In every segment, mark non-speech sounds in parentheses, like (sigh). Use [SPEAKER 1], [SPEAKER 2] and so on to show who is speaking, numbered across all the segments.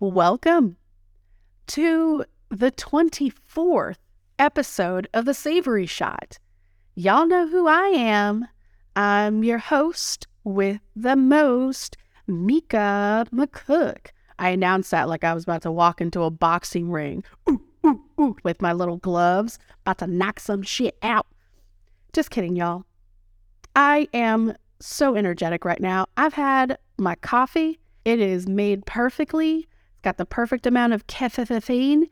[SPEAKER 1] welcome to the 24th episode of The Savory Shot. Y'all know who I am. I'm your host with the most, Mica McCook. I announced that like I was about to walk into a boxing ring ooh, ooh, ooh, with my little gloves, about to knock some shit out. Just kidding, y'all. I am so energetic right now. I've had my coffee, it is made perfectly got the perfect amount of caffeine.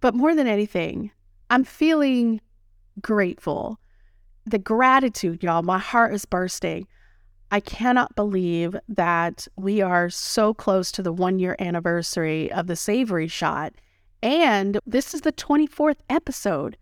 [SPEAKER 1] But more than anything, I'm feeling grateful. The gratitude, y'all, my heart is bursting. I cannot believe that we are so close to the one year anniversary of the savory shot. And this is the 24th episode.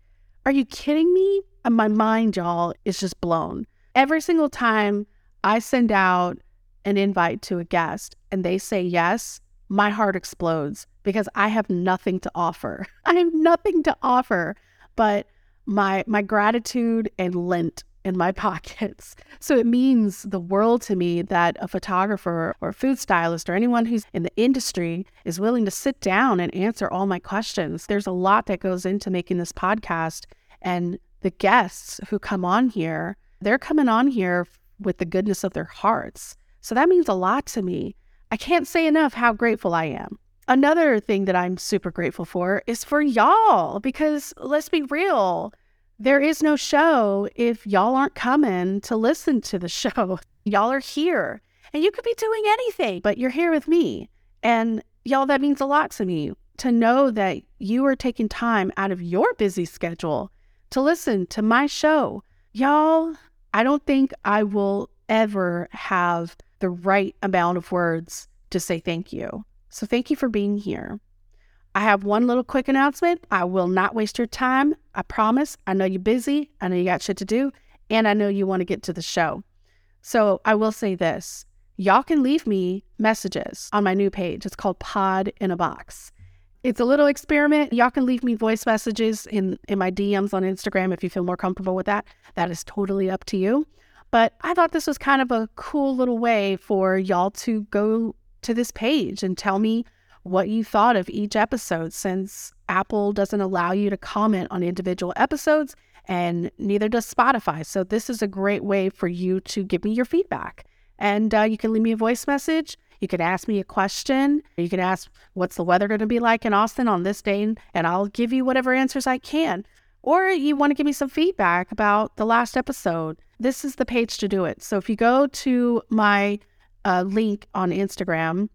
[SPEAKER 1] Are you kidding me? Uh, my mind, y'all, is just blown. Every single time I send out an invite to a guest and they say yes, my heart explodes because I have nothing to offer. (laughs) I have nothing to offer but my my gratitude and lint in my (laughs) pockets. So it means the world to me that a photographer or a food stylist or anyone who's in the industry is willing to sit down and answer all my questions. There's a lot that goes into making this podcast and the guests who come on here, they're coming on here with the goodness of their hearts. So that means a lot to me. I can't say enough how grateful I am. Another thing that I'm super grateful for is for y'all, because let's be real, there is no show if y'all aren't coming to listen to the (laughs) show. y'all are here, and you could be doing anything, but you're here with me. And y'all, that means a lot to me to know that you are taking time out of your busy schedule to listen to my show. Y'all, I don't think I will ever have the right amount of words to say thank you. So thank you for being here. I have one little quick announcement. I will not waste your time. I promise. I know you're busy. I know you got shit to do. And I know you want to get to the show. So I will say this y'all can leave me messages on my new page. It's called Pod in a Box. It's a little experiment. Y'all can leave me voice messages in, in my DMs on Instagram if you feel more comfortable with that. That is totally up to you. But I thought this was kind of a cool little way for y'all to go to this page and tell me what you thought of each episode since Apple doesn't allow you to comment on individual episodes and neither does Spotify. So, this is a great way for you to give me your feedback. And uh, you can leave me a voice message. You can ask me a question. You can ask, What's the weather going to be like in Austin on this day? And I'll give you whatever answers I can. Or you want to give me some feedback about the last episode this is the page to do it. So if you go to my uh, link on Instagram,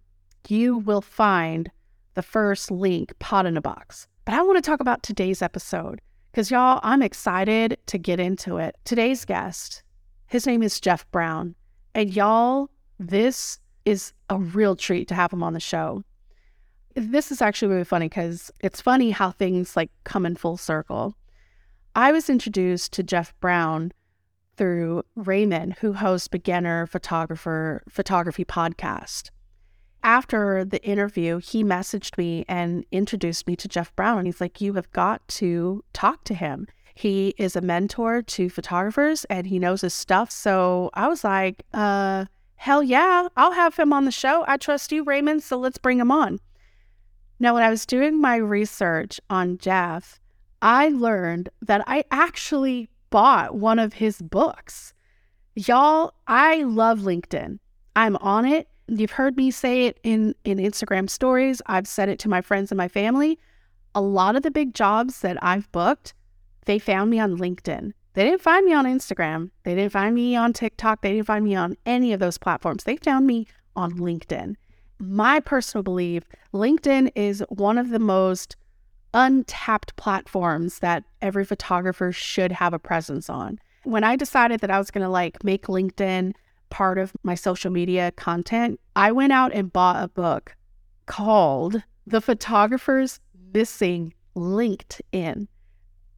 [SPEAKER 1] you will find the first link, Pod in a Box. But I want to talk about today's episode because, y'all, I'm excited to get into it. Today's guest, his name is Jeff Brown. And, y'all, this is a real treat to have him on the show. This is actually really funny because it's funny how things like come in full circle. I was introduced to Jeff Brown through Raymond, who hosts Beginner Photographer Photography Podcast. After the interview, he messaged me and introduced me to Jeff Brown. He's like, You have got to talk to him. He is a mentor to photographers and he knows his stuff. So I was like, uh, hell yeah, I'll have him on the show. I trust you, Raymond. So let's bring him on. Now, when I was doing my research on Jeff, I learned that I actually bought one of his books. Y'all, I love LinkedIn. I'm on it. You've heard me say it in, in Instagram stories. I've said it to my friends and my family. A lot of the big jobs that I've booked, they found me on LinkedIn. They didn't find me on Instagram. They didn't find me on TikTok. They didn't find me on any of those platforms. They found me on LinkedIn. My personal belief LinkedIn is one of the most untapped platforms that every photographer should have a presence on. When I decided that I was going to like make LinkedIn part of my social media content, I went out and bought a book called The Photographer's Missing LinkedIn.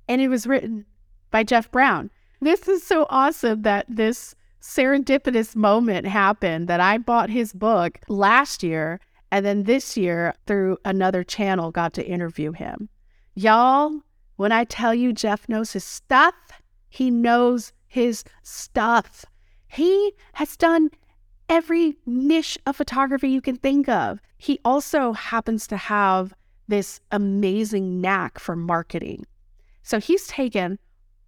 [SPEAKER 1] And it was written by Jeff Brown. This is so awesome that this serendipitous moment happened that I bought his book last year and then this year, through another channel, got to interview him. Y'all, when I tell you Jeff knows his stuff, he knows his stuff. He has done every niche of photography you can think of. he also happens to have this amazing knack for marketing. So he's taken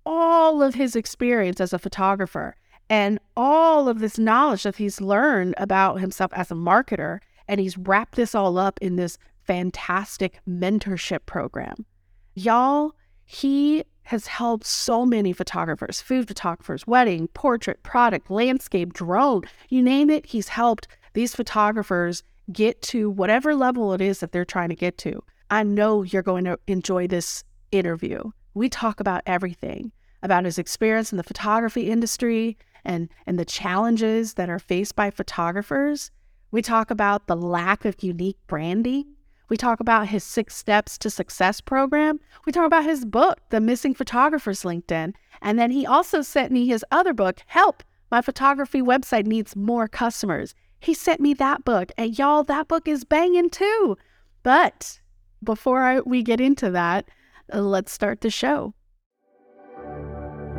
[SPEAKER 1] all of his experience as a photographer and all of this knowledge that he's learned about himself as a marketer, and he's wrapped this all up in this fantastic mentorship program. Y'all, he has helped so many photographers food photographers, wedding, portrait, product, landscape, drone you name it. He's helped these photographers get to whatever level it is that they're trying to get to. I know you're going to enjoy this interview. We talk about everything about his experience in the photography industry and, and the challenges that are faced by photographers. We talk about the lack of unique branding. We talk about his Six Steps to Success program. We talk about his book, The Missing Photographers LinkedIn. And then he also sent me his other book, Help, My Photography Website Needs More Customers. He sent me that book. And y'all, that book is banging too. But before I, we get into that, uh, let's start the show.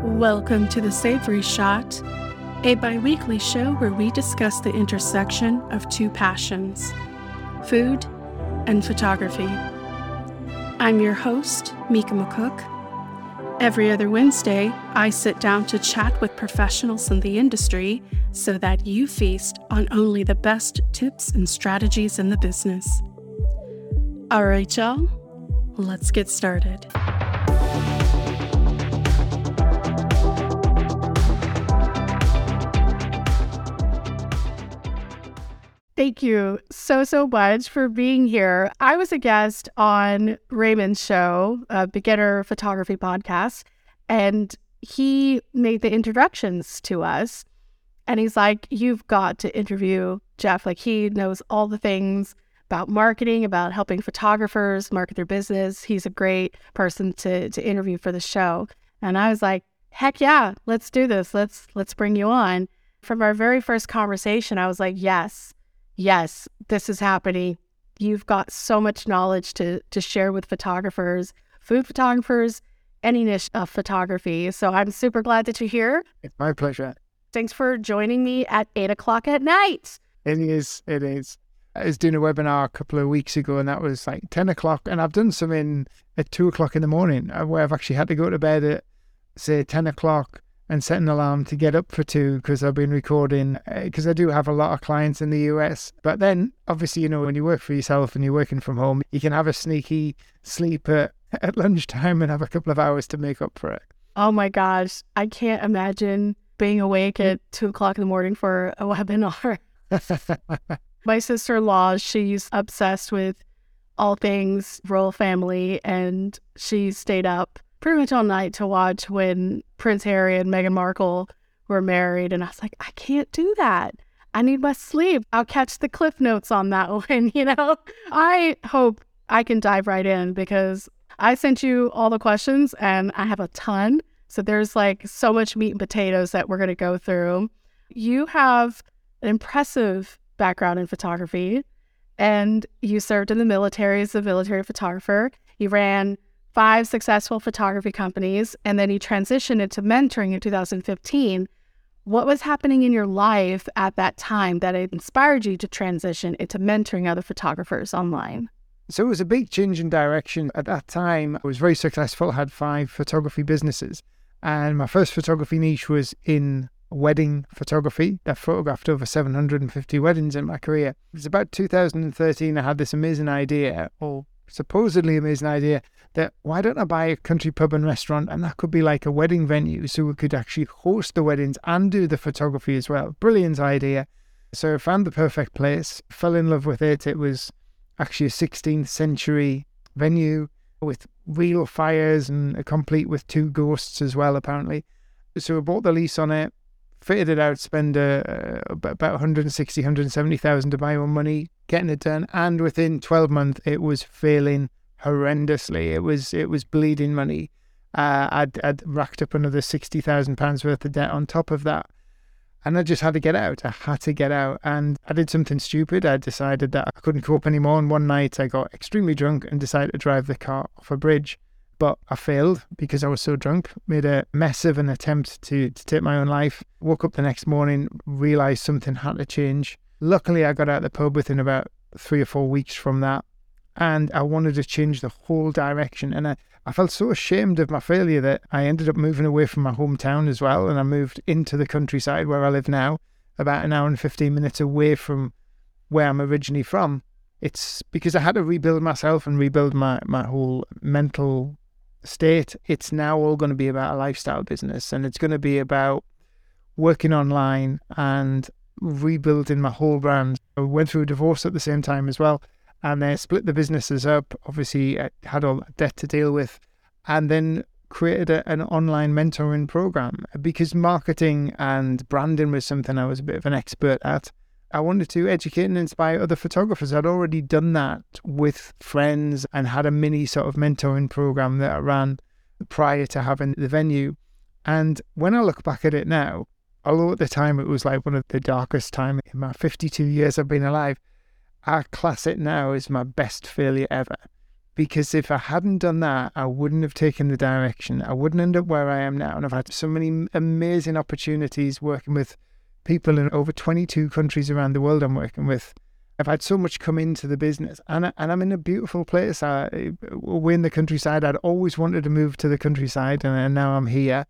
[SPEAKER 1] Welcome to the Savory Shot, a bi weekly show where we discuss the intersection of two passions food and photography. I'm your host, Mica McCook. Every other Wednesday, I sit down to chat with professionals in the industry so that you feast on only the best tips and strategies in the business. All right, y'all, let's get started. Thank you so, so much for being here. I was a guest on Raymond's show, a beginner photography podcast, and he made the introductions to us. And he's like, You've got to interview Jeff. Like, he knows all the things about marketing, about helping photographers market their business. He's a great person to, to interview for the show. And I was like, Heck yeah, let's do this. Let's let's bring you on. From our very first conversation, I was like, Yes yes, this is happening. You've got so much knowledge to to share with photographers, food photographers, any niche of photography. So I'm super glad that you're here.
[SPEAKER 2] It's my pleasure.
[SPEAKER 1] Thanks for joining me at eight o'clock at night.
[SPEAKER 2] It is. It is. I was doing a webinar a couple of weeks ago, and that was like ten o'clock. And I've done some in at two o'clock in the morning, uh, where I've actually had to go to bed at say ten o'clock and set an alarm to get up for two because I've been recording because uh, I do have a lot of clients in the US. But then, obviously, you know, when you work for yourself and you're working from home, you can have a sneaky sleep at, (laughs) at lunchtime and have a couple of hours to make up for it.
[SPEAKER 1] Oh my gosh, I can't imagine being awake at two o'clock in the morning for a webinar. (laughs) my sister in law, she's obsessed with all things royal family and she stayed up pretty much all night to watch when Prince Harry and Meghan Markle were married. And I was like, I can't do that. I need my sleep. I'll catch the cliff notes on that (laughs) one, you know? I hope I can dive right in because I sent you all the questions and I have a ton. So there's like so much meat and potatoes that we're going to go through. You have an impressive background in photography and you served in the military as a military photographer. You ran five successful photography companies, and then you transitioned into mentoring in 2015. What was happening in your life at that time that inspired you to transition into mentoring other photographers online?
[SPEAKER 2] So it was a big change in direction. At that time, I was very successful, I had five photography businesses. And my first photography niche was in wedding photography. I photographed over 750 weddings in my career. It was about 2013, I had this amazing idea, or supposedly amazing idea that why don't I buy a country pub and restaurant and that could be like a wedding venue so we could actually host the weddings and do the photography as well. Brilliant idea. So I found the perfect place, fell in love with it. It was actually a 16th century venue with real fires and complete with two ghosts as well, apparently. So I bought the lease on it, fitted it out, spend uh, about 160, 170,000 to my own money, getting it done. And within 12 months, it was failing horrendously. It was it was bleeding money. Uh, I'd I'd racked up another sixty thousand pounds worth of debt on top of that, and I just had to get out. I had to get out, and I did something stupid. I decided that I couldn't cope anymore. And one night, I got extremely drunk and decided to drive the car off a bridge. But I failed because I was so drunk. Made a mess of an attempt to to take my own life. Woke up the next morning, realized something had to change. Luckily, I got out of the pub within about three or four weeks from that. And I wanted to change the whole direction. And I, I felt so ashamed of my failure that I ended up moving away from my hometown as well. And I moved into the countryside where I live now, about an hour and 15 minutes away from where I'm originally from. It's because I had to rebuild myself and rebuild my, my whole mental state. It's now all going to be about a lifestyle business and it's going to be about working online and rebuilding my whole brand. I went through a divorce at the same time as well and then split the businesses up. Obviously, I had all that debt to deal with and then created a, an online mentoring program because marketing and branding was something I was a bit of an expert at. I wanted to educate and inspire other photographers. I'd already done that with friends and had a mini sort of mentoring program that I ran prior to having the venue. And when I look back at it now, although at the time it was like one of the darkest times in my 52 years I've been alive, I class it now as my best failure ever. Because if I hadn't done that, I wouldn't have taken the direction. I wouldn't end up where I am now. And I've had so many amazing opportunities working with people in over 22 countries around the world I'm working with. I've had so much come into the business, and I, and I'm in a beautiful place. I, we're in the countryside. I'd always wanted to move to the countryside, and, and now I'm here.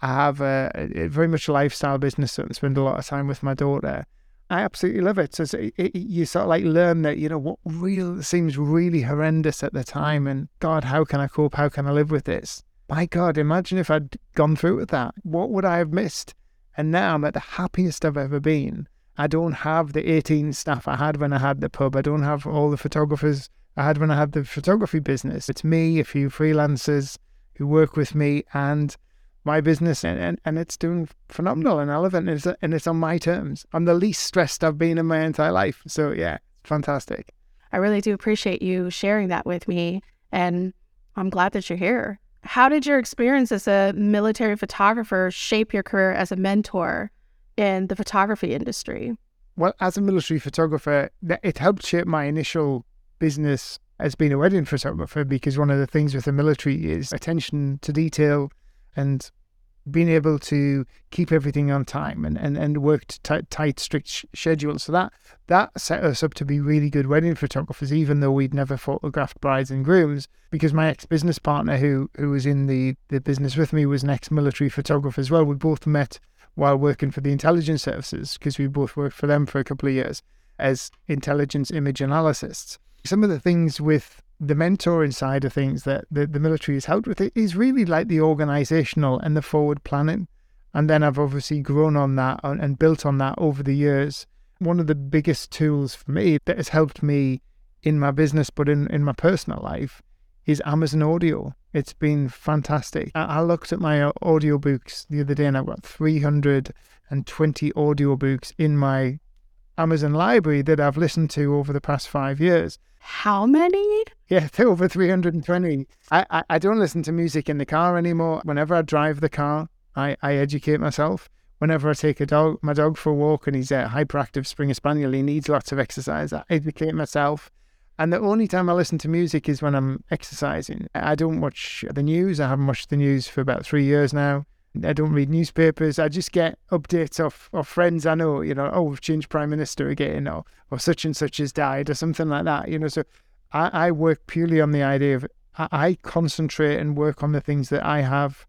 [SPEAKER 2] I have a, a, very much lifestyle business, so I spend a lot of time with my daughter. I absolutely love it. So it, it, you sort of like learn that you know what real seems really horrendous at the time, and God, how can I cope? How can I live with this? My God, imagine if I'd gone through with that. What would I have missed? And now I'm at the happiest I've ever been. I don't have the 18 staff I had when I had the pub. I don't have all the photographers I had when I had the photography business. It's me, a few freelancers who work with me, and my business, and, and, and it's doing phenomenal. And it, and it's, and it's on my terms. I'm the least stressed I've been in my entire life. So, yeah, fantastic.
[SPEAKER 1] I really do appreciate you sharing that with me. And I'm glad that you're here. How did your experience as a military photographer shape your career as a mentor in the photography industry?
[SPEAKER 2] Well, as a military photographer, it helped shape my initial business as being a wedding photographer because one of the things with the military is attention to detail and being able to keep everything on time and, and, and work tight, tight, strict sh- schedules. So that that set us up to be really good wedding photographers, even though we'd never photographed brides and grooms. Because my ex business partner, who who was in the, the business with me, was an ex military photographer as well. We both met while working for the intelligence services because we both worked for them for a couple of years as intelligence image analysts. Some of the things with the mentoring side of things that the, the military has helped with it is really like the organizational and the forward planning. And then I've obviously grown on that and built on that over the years. One of the biggest tools for me that has helped me in my business, but in, in my personal life, is Amazon Audio. It's been fantastic. I, I looked at my audiobooks the other day and I've got 320 audiobooks in my Amazon library that I've listened to over the past five years.
[SPEAKER 1] How many?
[SPEAKER 2] Yeah, (laughs) over 320. I, I, I don't listen to music in the car anymore. Whenever I drive the car, I, I educate myself. Whenever I take a dog, my dog for a walk and he's a hyperactive Springer Spaniel, he needs lots of exercise. I educate myself. And the only time I listen to music is when I'm exercising. I don't watch the news. I haven't watched the news for about three years now. I don't read newspapers. I just get updates of, of friends I know, you know, oh, we've changed prime minister again, or, or such and such has died, or something like that, you know. So I, I work purely on the idea of I, I concentrate and work on the things that I have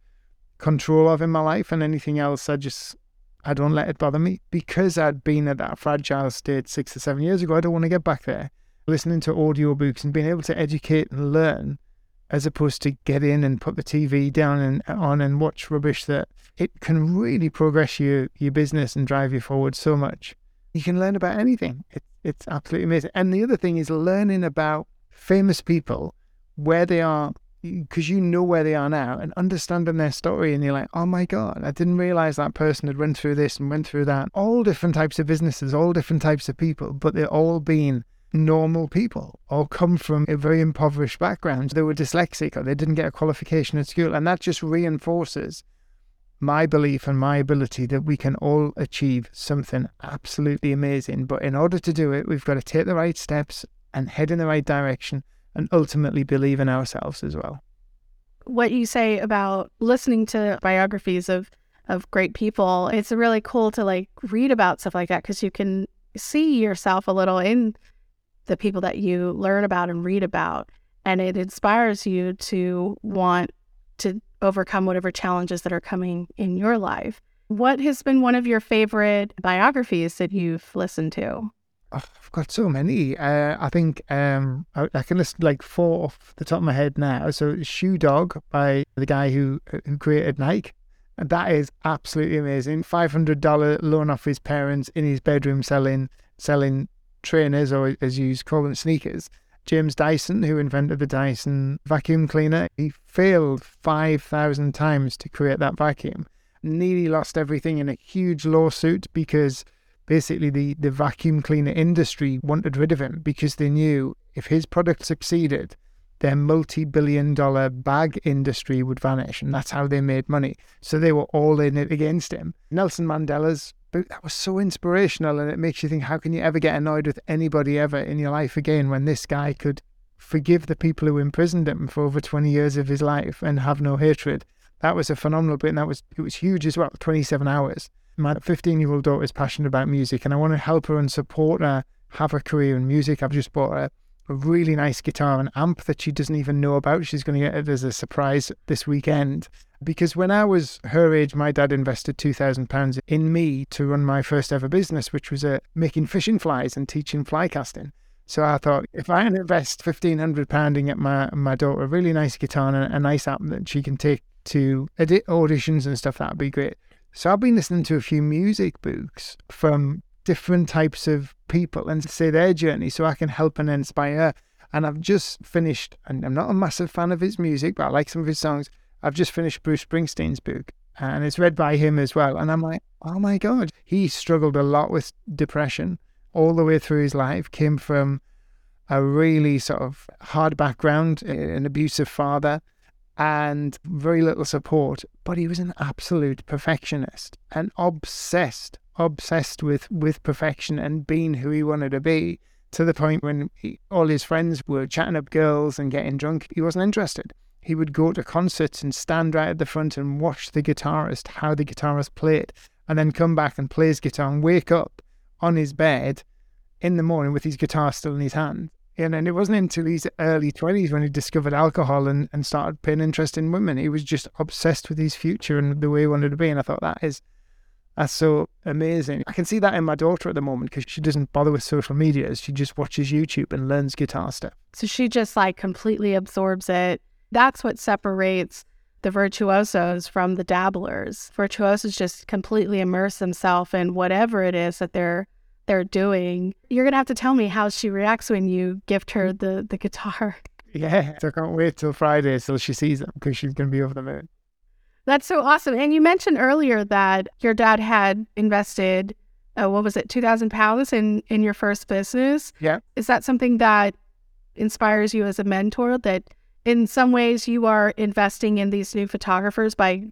[SPEAKER 2] control of in my life, and anything else, I just I don't let it bother me because I'd been at that fragile state six or seven years ago. I don't want to get back there. Listening to audiobooks and being able to educate and learn as opposed to get in and put the TV down and on and watch rubbish that it can really progress your your business and drive you forward so much. You can learn about anything. It, it's absolutely amazing. And the other thing is learning about famous people where they are because you know where they are now and understanding their story and you're like oh my god i didn't realize that person had went through this and went through that all different types of businesses all different types of people but they're all been normal people or come from a very impoverished background. They were dyslexic or they didn't get a qualification at school. And that just reinforces my belief and my ability that we can all achieve something absolutely amazing. But in order to do it, we've got to take the right steps and head in the right direction and ultimately believe in ourselves as well.
[SPEAKER 1] What you say about listening to biographies of of great people, it's really cool to like read about stuff like that because you can see yourself a little in the people that you learn about and read about. And it inspires you to want to overcome whatever challenges that are coming in your life. What has been one of your favorite biographies that you've listened to?
[SPEAKER 2] I've got so many. Uh, I think um, I, I, can list like four off the top of my head now. So, Shoe Dog by the guy who who created Nike. And that is absolutely amazing. Five hundred dollar loan off his parents in his bedroom selling selling trainers or as you call them sneakers. James Dyson, who invented the Dyson vacuum cleaner, he failed 5,000 times to create that vacuum. Nearly lost everything in a huge lawsuit because basically the, the vacuum cleaner industry wanted rid of him because they knew if his product succeeded, their multi billion dollar bag industry would vanish. And that's how they made money. So they were all in it against him. Nelson Mandela's but that was so inspirational, and it makes you think: how can you ever get annoyed with anybody ever in your life again when this guy could forgive the people who imprisoned him for over 20 years of his life and have no hatred? That was a phenomenal bit, and that was it was huge as well. 27 hours. My 15 year old daughter is passionate about music, and I want to help her and support her have a career in music. I've just bought her a really nice guitar and amp that she doesn't even know about. She's going to get it as a surprise this weekend. Because when I was her age, my dad invested £2,000 in me to run my first ever business, which was uh, making fishing flies and teaching fly casting. So I thought, if I invest £1,500 and get my, my daughter a really nice guitar and a, nice app that she can take to edit auditions and stuff, that'd be great. So I've been listening to a few music books from different types of people and say their journey so I can help and inspire. Her. And I've just finished, and I'm not a massive fan of his music, but I like some of his songs. I've just finished Bruce Springsteen's book, and it's read by him as well. And I'm like, oh my God, he struggled a lot with depression all the way through his life, came from a really sort of hard background, an abusive father, and very little support. But he was an absolute perfectionist and obsessed obsessed with with perfection and being who he wanted to be to the point when he, all his friends were chatting up girls and getting drunk he wasn't interested he would go to concerts and stand right at the front and watch the guitarist how the guitarist played and then come back and play his guitar and wake up on his bed in the morning with his guitar still in his hand and then it wasn't until his early 20s when he discovered alcohol and, and started paying interest in women. He was just obsessed with his future and the way he wanted to be. And I thought that is that's so amazing. I can see that in my daughter at the moment because she doesn't bother with social media. She just watches YouTube and learns guitar stuff.
[SPEAKER 1] So she just like completely absorbs it. That's what separates the virtuosos from the dabblers. Virtuosos just completely immerse themselves in whatever it is that they're they're doing. You're gonna have to tell me how she reacts when you gift her the the guitar. (laughs)
[SPEAKER 2] Yeah, so I can't wait till Friday till she sees them because she's gonna be over the moon.
[SPEAKER 1] That's so awesome. And you mentioned earlier that your dad had invested, uh, what was it, two thousand pounds in in your first business.
[SPEAKER 2] Yeah.
[SPEAKER 1] Is that something that inspires you as a mentor? That in some ways you are investing in these new photographers by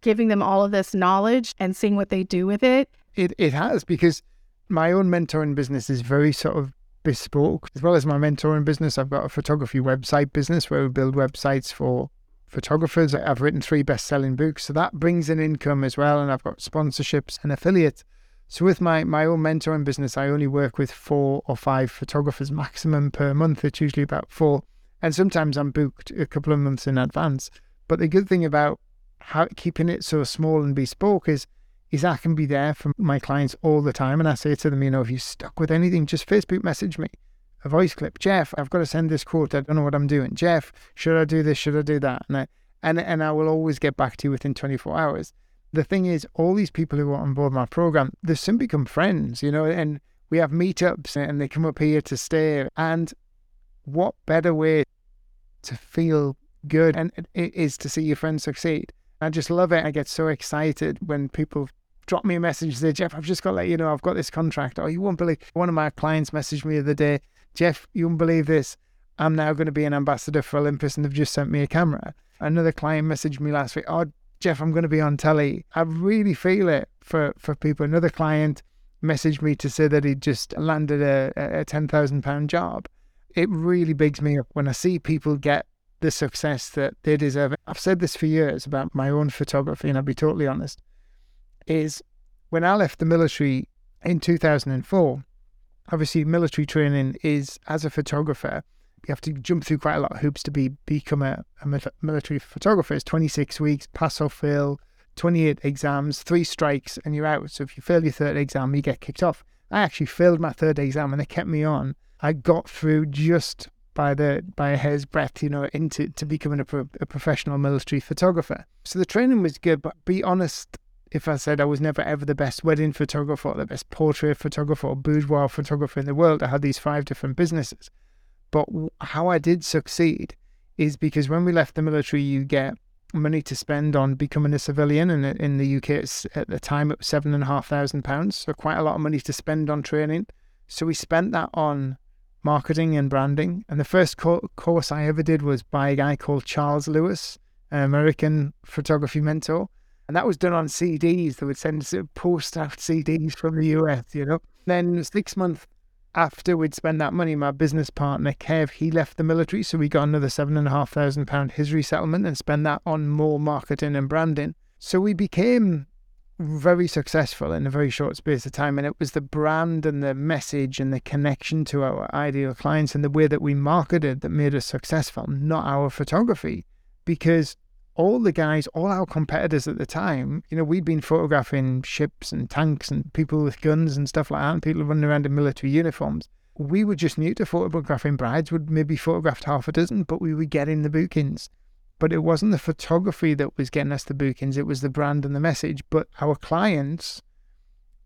[SPEAKER 1] giving them all of this knowledge and seeing what they do with it.
[SPEAKER 2] It it has because my own mentoring business is very sort of bespoke. As well as my mentoring business, I've got a photography website business where we build websites for photographers. I've written three best selling books. So that brings in income as well. And I've got sponsorships and affiliates. So with my, my own mentoring business, I only work with four or five photographers maximum per month. It's usually about four. And sometimes I'm booked a couple of months in advance. But the good thing about how keeping it so small and bespoke is is I can be there for my clients all the time. And I say to them, you know, if you're stuck with anything, just Facebook message me a voice clip. Jeff, I've got to send this quote. I don't know what I'm doing. Jeff, should I do this? Should I do that? And I, and, and I will always get back to you within 24 hours. The thing is, all these people who are on board my program, they soon become friends, you know, and we have meetups and they come up here to stay. And what better way to feel good and it is to see your friends succeed. I just love it. I get so excited when people drop me a message say, Jeff, I've just got to let you know I've got this contract. Oh, you won't believe one of my clients messaged me the other day Jeff, you won't believe this. I'm now going to be an ambassador for Olympus and they've just sent me a camera. Another client messaged me last week, oh, Jeff, I'm going to be on telly. I really feel it for, for people. Another client messaged me to say that he just landed a, a £10,000 job. It really bigs me up when I see people get the success that they deserve. I've said this for years about my own photography, and I'll be totally honest, is when I left the military in 2004, obviously military training is as a photographer you have to jump through quite a lot of hoops to be become a, a military photographer. It's 26 weeks, pass or fail, 28 exams, three strikes, and you're out. So if you fail your third exam, you get kicked off. I actually failed my third exam and they kept me on. I got through just by the by a hair's breadth, you know, into to becoming a, pro, a professional military photographer. So the training was good, but be honest, if I said I was never ever the best wedding photographer, or the best portrait photographer, or boudoir photographer in the world, I had these five different businesses. But how I did succeed is because when we left the military, you get money to spend on becoming a civilian, and in the UK, at the time it was seven and a half thousand pounds, so quite a lot of money to spend on training. So we spent that on marketing and branding. And the first co- course I ever did was by a guy called Charles Lewis, an American photography mentor. And that was done on CDs. They would send sort of post out CDs from the US, you know. Then six months after we'd spent that money, my business partner Kev, he left the military, so we got another seven and a half thousand pound his resettlement and spent that on more marketing and branding. So we became very successful in a very short space of time. And it was the brand and the message and the connection to our ideal clients and the way that we marketed that made us successful, not our photography. Because all the guys, all our competitors at the time, you know, we'd been photographing ships and tanks and people with guns and stuff like that, and people running around in military uniforms. We were just new to photographing brides, would maybe photographed half a dozen, but we were getting the bookings. But it wasn't the photography that was getting us the bookings, it was the brand and the message. But our clients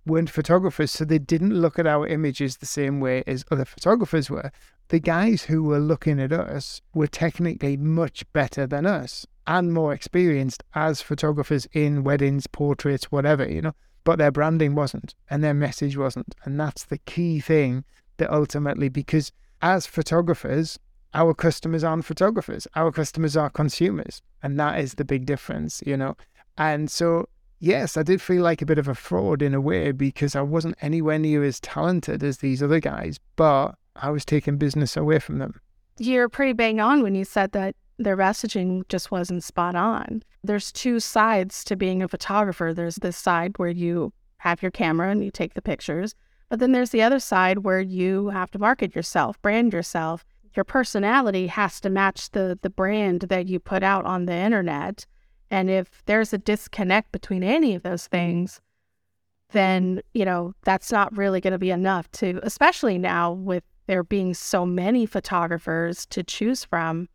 [SPEAKER 2] weren't photographers, so they didn't look at our images the same way as other photographers were. The guys who were looking at us were technically much better than us and more experienced as photographers in weddings, portraits, whatever, you know, but their branding wasn't and their message wasn't. And that's the key thing that ultimately, because as photographers, our customers aren't photographers, our customers are consumers. And that is the big difference, you know. And so, yes, I did feel like a bit of a fraud in a way because I wasn't anywhere near as talented as these other guys, but I was taking business away from them.
[SPEAKER 1] You're pretty bang on when you said that their messaging just wasn't spot on. There's two sides to being a photographer. There's this side where you have your camera and you take the pictures, but then there's the other side where you have to market yourself, brand yourself. Your personality has to match the the brand that you put out on the internet. And if there's a disconnect between any of those things, then, you know, that's not really going to be enough to, especially now with there being so many photographers to choose from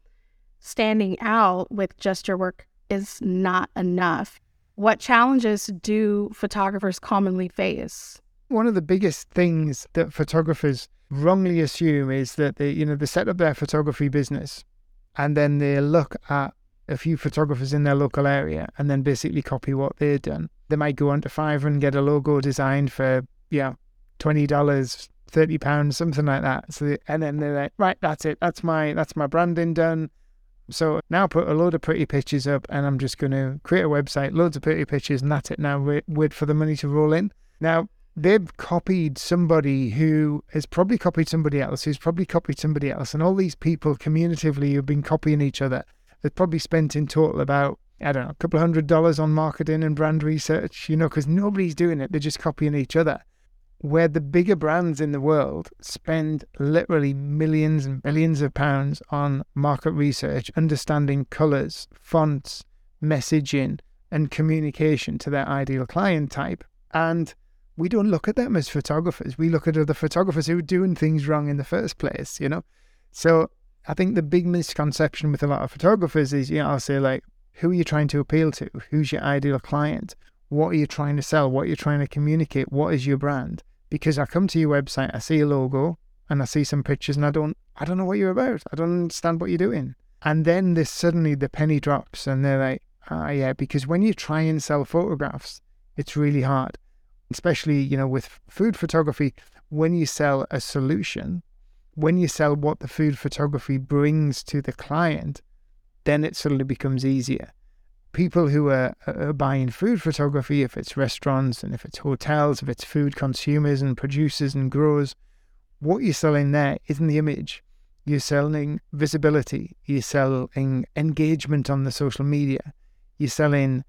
[SPEAKER 1] standing out with just your work is not enough. What challenges do photographers commonly face?
[SPEAKER 2] One of the biggest things that photographers wrongly assume is that they, you know, they set up their photography business and then they look at a few photographers in their local area and then basically copy what they've done. They might go onto Fiverr and get a logo designed for, yeah, twenty dollars, thirty pounds, something like that. So, they, and then they're like, right, that's it. That's my that's my branding done. So now put a load of pretty pictures up and I'm just going to create a website, loads of pretty pictures, and that's it now. Wait, wait for the money to roll in. Now, they've copied somebody who has probably copied somebody else, who's probably copied somebody else. And all these people communitively have been copying each other. They've probably spent in total about, I don't know, a couple of hundred dollars on marketing and brand research, you know, because nobody's doing it. They're just copying each other where the bigger brands in the world spend literally millions and billions of pounds on market research, understanding colors, fonts, messaging, and communication to their ideal client type. And we don't look at them as photographers. We look at other photographers who are doing things wrong in the first place, you know? So I think the big misconception with a lot of photographers is, you know, I'll say, like, who are you trying to appeal to? Who's your ideal client? What are you trying to sell? What are you trying to communicate? What is your brand? because I come to your website, I see a logo and I see some pictures and I don't I don't know what you're about. I don't understand what you're doing. And then this suddenly the penny drops and they're like, ah yeah, because when you try and sell photographs, it's really hard. Especially, you know, with food photography, when you sell a solution, when you sell what the food photography brings to the client, then it suddenly becomes easier people who are, are, buying food photography, if it's restaurants and if it's hotels, if it's food consumers and producers and growers, what you're selling there isn't the image. You're selling visibility. You're selling engagement on the social media. You're selling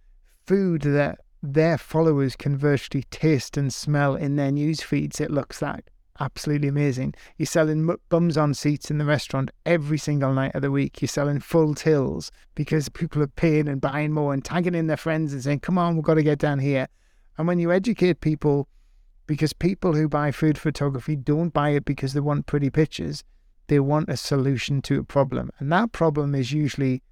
[SPEAKER 2] food that their followers can virtually taste and smell in their news feeds. It looks like absolutely amazing. You're selling bums on seats in the restaurant every single night of the week. You're selling full tills because people are paying and buying more and tagging in their friends and saying, come on, we've got to get down here. And when you educate people, because people who buy food photography don't buy it because they want pretty pictures, they want a solution to a problem. And that problem is usually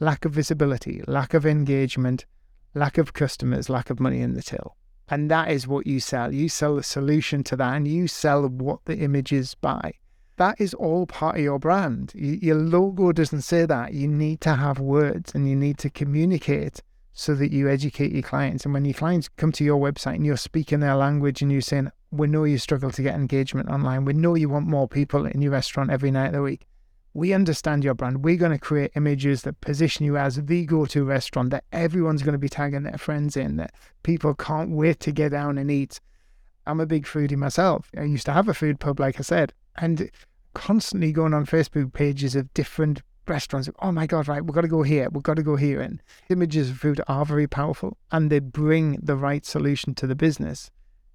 [SPEAKER 2] lack of visibility, lack of engagement, lack of customers, lack of money in the till. And that is what you sell. You sell the solution to that and you sell what the images buy. That is all part of your brand. Your logo doesn't say that. You need to have words and you need to communicate so that you educate your clients. And when your clients come to your website and you're speaking their language and you're saying, We know you struggle to get engagement online, we know you want more people in your restaurant every night of the week we understand your brand. We're going to create images that position you as the go to restaurant that everyone's going to be tagging their friends in, that people can't wait to get down and eat. I'm a big foodie myself. I used to have a food pub, like I said, and constantly going on Facebook pages of different restaurants. Oh my God, right, we've got to go here, we've got to go here. And images of food are very powerful and they bring the right solution to the business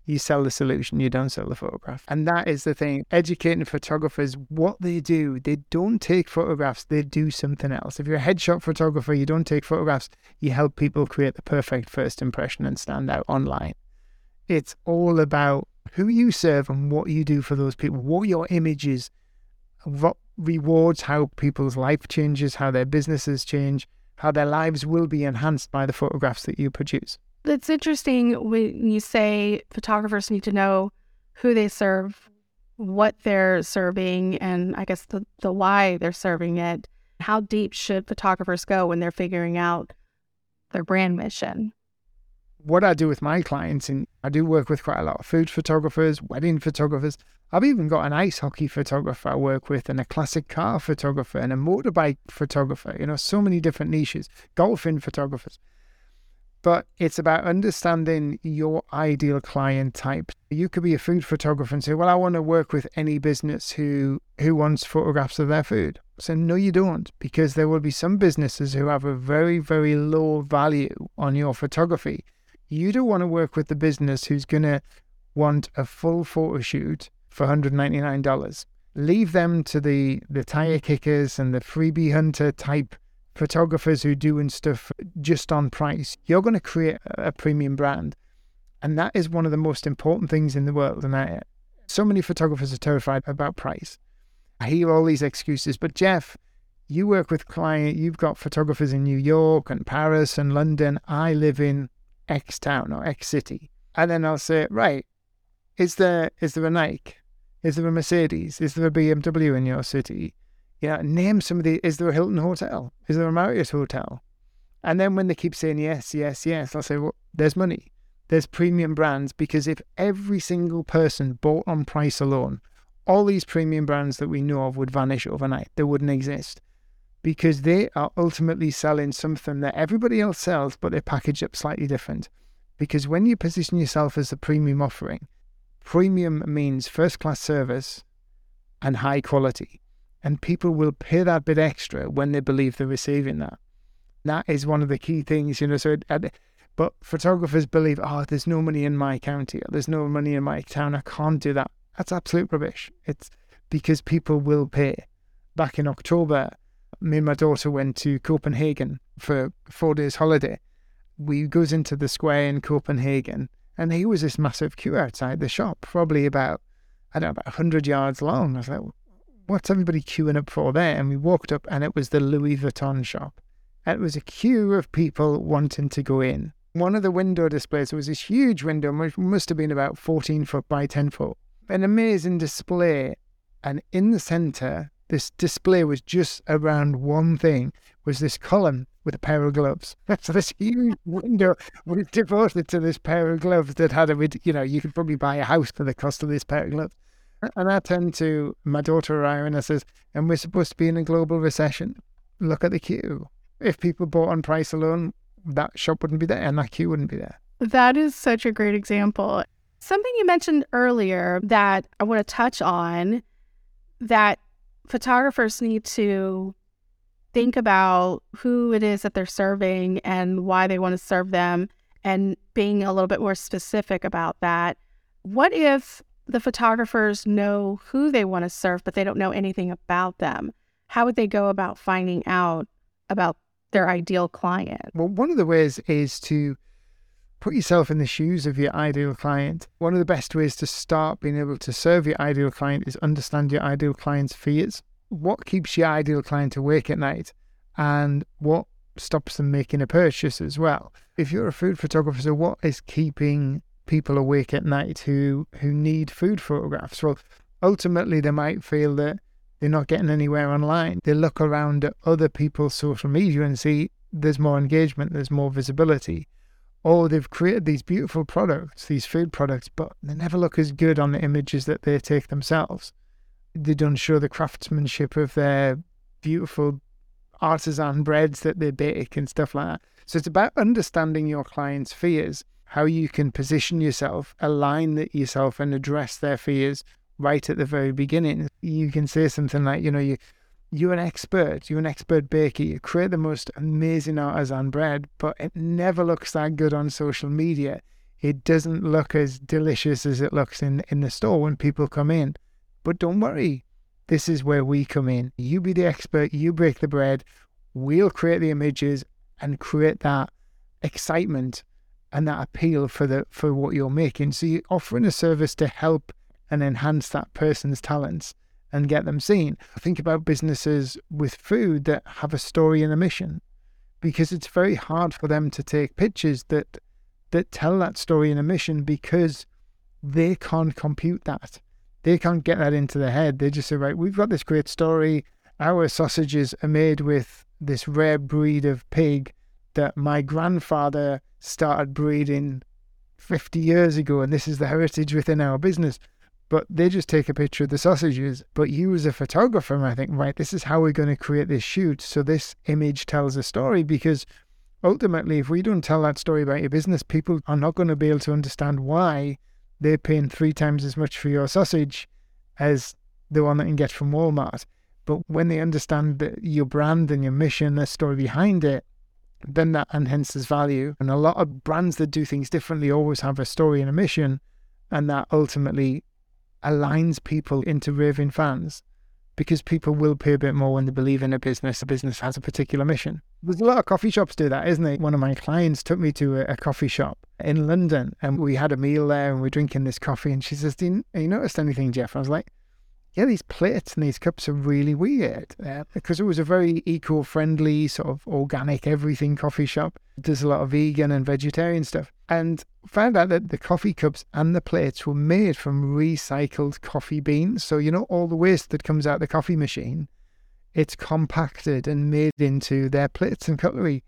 [SPEAKER 2] you sell the solution, you don't sell the photograph. And that is the thing. Educating photographers, what they do, they don't take photographs, they do something else. If you're a headshot photographer, you don't take photographs, you help people create the perfect first impression and stand out online. It's all about who you serve and what you do for those people, what your image is, what rewards how people's life changes, how their businesses change, how their lives will be enhanced by the photographs that you produce.
[SPEAKER 1] It's interesting when you say photographers need to know who they serve, what they're serving, and I guess the, the why they're serving it. How deep should photographers go when they're figuring out their brand mission?
[SPEAKER 2] What I do with my clients, and I do work with quite a lot of food photographers, wedding photographers. I've even got an ice hockey photographer I work with, and a classic car photographer, and a motorbike photographer. You know, so many different niches, golfing photographers but it's about understanding your ideal client type. You could be a food photographer and say, "Well, I want to work with any business who who wants photographs of their food." So no, you don't, because there will be some businesses who have a very very low value on your photography. You don't want to work with the business who's going to want a full photo shoot for $199. Leave them to the the tire kickers and the freebie hunter type photographers who doing stuff just on price. You're going to create a premium brand. And that is one of the most important things in the world. And I, so many photographers are terrified about price. I hear all these excuses, but Jeff, you work with client, you've got photographers in New York and Paris and London. I live in X town or X city. And then I'll say, right, is there is there a Nike? Is there a Mercedes? Is there a BMW in your city? Yeah, name some of the. Is there a Hilton hotel? Is there a Marriott hotel? And then when they keep saying yes, yes, yes, I'll say, well, there's money. There's premium brands because if every single person bought on price alone, all these premium brands that we know of would vanish overnight. They wouldn't exist because they are ultimately selling something that everybody else sells, but they're packaged up slightly different. Because when you position yourself as a premium offering, premium means first class service and high quality. And people will pay that bit extra when they believe they're receiving that. That is one of the key things, you know. So, but photographers believe, oh, there's no money in my county, there's no money in my town. I can't do that. That's absolute rubbish. It's because people will pay. Back in October, me and my daughter went to Copenhagen for four days holiday. We goes into the square in Copenhagen, and here was this massive queue outside the shop, probably about I don't know about hundred yards long. I was like, what's everybody queuing up for there? And we walked up and it was the Louis Vuitton shop. And it was a queue of people wanting to go in. One of the window displays, was this huge window, which must have been about 14 foot by 10 foot. An amazing display. And in the center, this display was just around one thing, was this column with a pair of gloves. (laughs) so this huge window was devoted to this pair of gloves that had a, you know, you could probably buy a house for the cost of this pair of gloves. And I turned to my daughter Ryan and I says, and we're supposed to be in a global recession. Look at the queue. If people bought on price alone, that shop wouldn't be there and that queue wouldn't be there.
[SPEAKER 1] That is such a great example. Something you mentioned earlier that I want to touch on that photographers need to think about who it is that they're serving and why they want to serve them and being a little bit more specific about that. What if the photographers know who they want to serve, but they don't know anything about them. How would they go about finding out about their ideal client?
[SPEAKER 2] Well, one of the ways is to put yourself in the shoes of your ideal client. One of the best ways to start being able to serve your ideal client is understand your ideal client's fears. What keeps your ideal client awake at night and what stops them making a purchase as well. If you're a food photographer, so what is keeping people awake at night who who need food photographs? Well, ultimately they might feel that they're not getting anywhere online. They look around at other people's social media and see there's more engagement, there's more visibility oh, they've created these beautiful products, these food products, but they never look as good on the images that they take themselves. They don't show the craftsmanship of their beautiful artisan breads that they bake and stuff like that. So it's about understanding your clients' fears, how you can position yourself, align yourself, and address their fears right at the very beginning. You can say something like, you know, you you're an expert, you're an expert baker, you create the most amazing artisan bread, but it never looks that good on social media. It doesn't look as delicious as it looks in, in the store when people come in. But don't worry, this is where we come in. You be the expert, you break the bread, we'll create the images and create that excitement and that appeal for the for what you're making. So you're offering a service to help and enhance that person's talents and get them seen. Think about businesses with food that have a story and a mission because it's very hard for them to take pictures that that tell that story and a mission because they can't compute that. They can't get that into their head. They just say, right, we've got this great story. Our sausages are made with this rare breed of pig that my grandfather started breeding 50 years ago, and this is the heritage within our business but they just take a picture of the sausages. But you, as a photographer, might think, right, this is how we're going to create this shoot. So this image tells a story because ultimately, if we don't tell that story about your business, people are not going to be able to understand why they're paying three times as much for your sausage as the one that can get from Walmart. But when they understand your brand and your mission, the story behind it, then that enhances value. And a lot of brands that do things differently always have a story and a mission, and that ultimately aligns people into raving fans because people will pay a bit more when they believe in a business. A business has a particular mission. There's a lot of coffee shops do that, isn't it? One of my clients took me to a, a coffee shop in London and we had a meal there and we are drinking this coffee. And she says, you, you noticed anything, Jeff? I was like, yeah, these plates and these cups are really weird uh, because it was a very eco friendly, sort of organic everything coffee shop. There's a lot of vegan and vegetarian stuff. And found out that the coffee cups and the plates were made from recycled coffee beans. So, you know, all the waste that comes out the coffee machine, it's compacted and made into their plates and cutlery.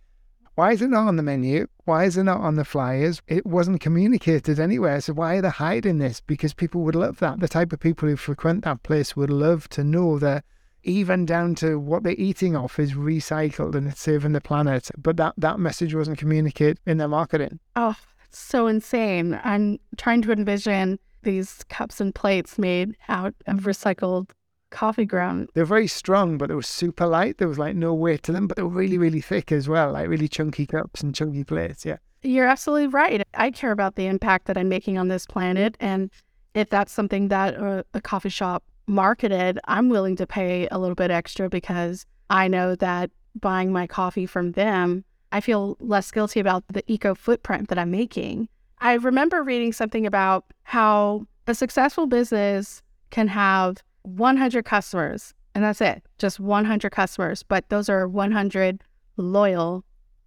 [SPEAKER 2] Why is it not on the menu? Why is it not on the flyers? It wasn't communicated anywhere. So why are they hiding this? Because people would love that. The type of people who frequent that place would love to know that even down to what they're eating off is recycled and it's saving the planet. But that, that message wasn't communicated in their marketing.
[SPEAKER 1] Oh, so insane. I'm trying to envision these cups and plates made out of recycled coffee ground.
[SPEAKER 2] They're very strong, but they were super light. There was like no weight to them, but they were really, really thick as well, like really chunky cups and chunky plates. Yeah.
[SPEAKER 1] You're absolutely right. I care about the impact that I'm making on this planet. And if that's something that uh, a, a coffee shop marketed, I'm willing to pay a little bit extra because I know that buying my coffee from them, I feel less guilty about the eco footprint that I'm making. I remember reading something about how a successful business can have 100 customers, and that's it, just 100 customers. But those are 100 loyal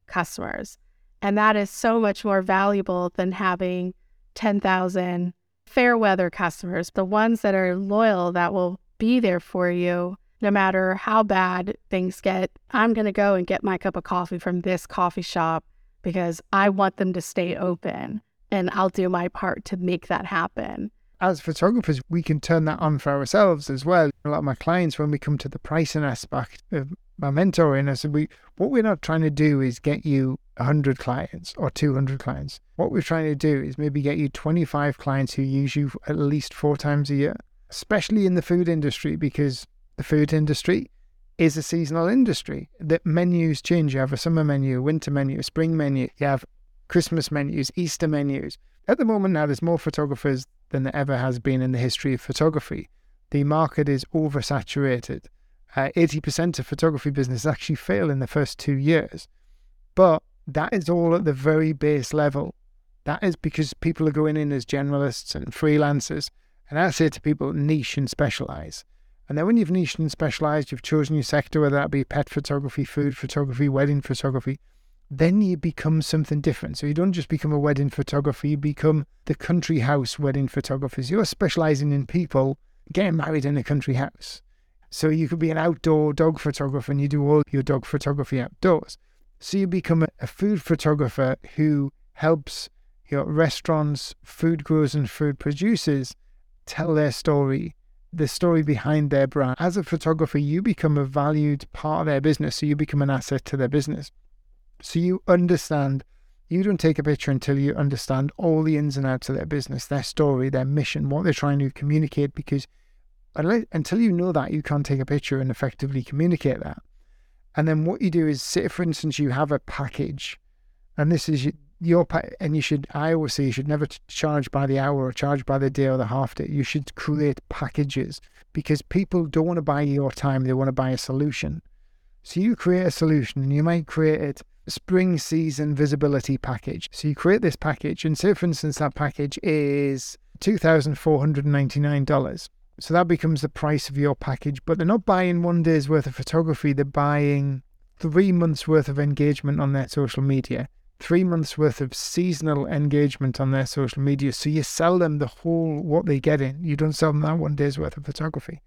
[SPEAKER 1] customers. And that is so much more valuable than having 10,000 fair weather customers, the ones that are loyal that will be there for you no matter how bad things get. I'm going to go and get my cup of coffee from this coffee shop because I want them to stay open and I'll do my part to make that happen
[SPEAKER 2] as photographers, we can turn that on for ourselves as well. A lot of my clients, when we come to the pricing aspect of my mentoring, I said, we, what we're not trying to do is get you 100 clients or 200 clients. What we're trying to do is maybe get you 25 clients who use you at least four times a year, especially in the food industry, because the food industry is a seasonal industry. The menus change. You have a summer menu, winter menu, spring menu, you have Christmas menus, Easter menus. At the moment now, there's more photographers than there ever has been in the history of photography. The market is oversaturated. Uh, 80% of photography business actually fail in the first two years. But that is all at the very base level. That is because people are going in as generalists and freelancers. And I say to people, niche and specialize. And then when you've niched and specialized, you've chosen your sector, whether that be pet photography, food photography, wedding photography, then you become something different. So you don't just become a wedding photographer, you become the country house wedding photographers. You're specializing in people getting married in a country house. So you could be an outdoor dog photographer and you do all your dog photography outdoors. So you become a food photographer who helps your restaurants, food growers, and food producers tell their story, the story behind their brand. As a photographer, you become a valued part of their business. So you become an asset to their business. So you understand, you don't take a picture until you understand all the ins and outs of their business, their story, their mission, what they're trying to communicate, because until you know that, you can't take a picture and effectively communicate that. And then what you do is, say, for instance, you have a package, and this is your and you should. I always say you should never charge by the hour or charge by the day or the half day. You should create packages because people don't want to buy your time; they want to buy a solution. So you create a solution, and you might create it spring season visibility package. So you create this package, and say, for instance, that package is $2,499. So that becomes the price of your package, but they're not buying one day's worth of photography, they're buying three months worth of engagement on their social media, three months worth of seasonal engagement on their social media. So you sell them the whole what they get in. You don't sell them that one day's worth of photography.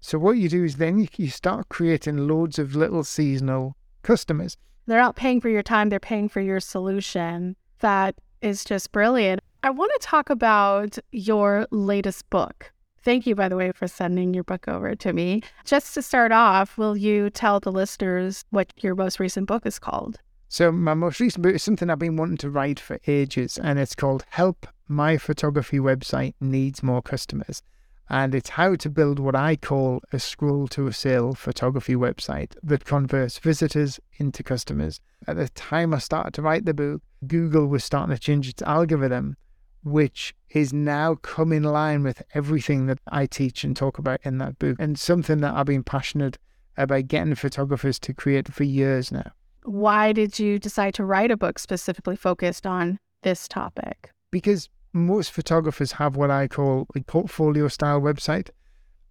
[SPEAKER 2] So what you do is then you, start creating loads of little seasonal customers.
[SPEAKER 1] They're not paying for your time, they're paying for your solution. That is just brilliant. I want to talk about your latest book. Thank you, by the way, for sending your book over to me. Just to start off, will you tell the listeners what your most recent book is called?
[SPEAKER 2] So, my most recent book is something I've been wanting to write for ages, and it's called Help My Photography Website Needs More Customers and it's how to build what I call a scroll to a sale photography website that converts visitors into customers. At the time I started to write the book, Google was starting to change its algorithm, which is now come in line with everything that I teach and talk about in that book, and something that I've been passionate about getting photographers to create for years now.
[SPEAKER 1] Why did you decide to write a book specifically focused on this topic?
[SPEAKER 2] Because most photographers have what I call a portfolio style website.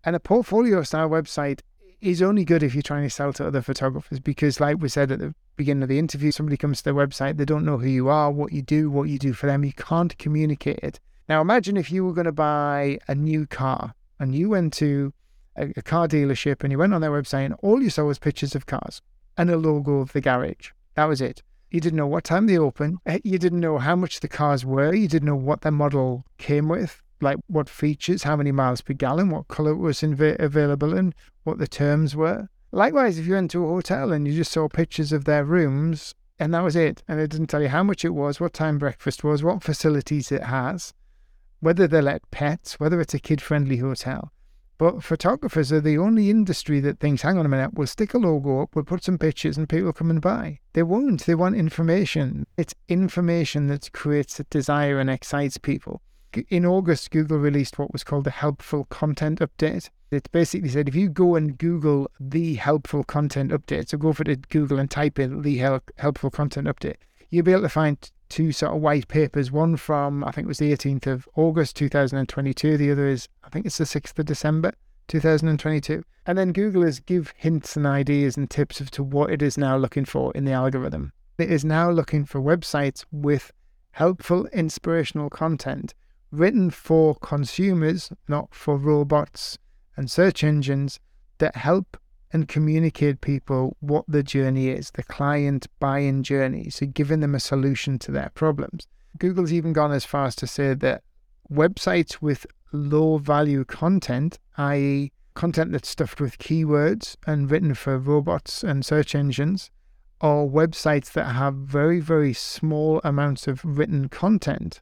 [SPEAKER 2] And a portfolio style website is only good if you're trying to sell to other photographers because, like we said at the beginning of the interview, somebody comes to their website, they don't know who you are, what you do, what you do for them. You can't communicate it. Now, imagine if you were going to buy a new car and you went to a, a car dealership and you went on their website and all you saw was pictures of cars and a logo of the garage. That was it. You didn't know what time they opened. Eh, you didn't know how much the cars were. You didn't know what their model came with, like what features, how many miles per gallon, what color was inv- available in, what the terms were. Likewise, if you went to a hotel and you just saw pictures of their rooms and that was it, and it didn't tell you how much it was, what time breakfast was, what facilities it has, whether they let pets, whether it's a kid friendly hotel, but photographers are the only industry that thinks, hang on a minute, we'll stick a logo up, we'll put some pictures and people come and buy. They won't. They want information. It's information that creates a desire and excites people. In August, Google released what was called the Helpful Content Update. It basically said if you go and Google the Helpful Content Update, so go for it Google and type in the Helpful Content Update, you'll be able to find two sort of white papers. One from I think it was the 18th of August 2022. The other is I think it's the 6th of December 2022. And then Google is give hints and ideas and tips as to what it is now looking for in the algorithm. It is now looking for websites with helpful, inspirational content written for consumers, not for robots and search engines that help and communicate people what the journey is, the client buy-in journey. So giving them a solution to their problems. Google's even gone as far as to say that websites with low value content, i.e., content that's stuffed with keywords and written for robots and search engines, or websites that have very, very small amounts of written content,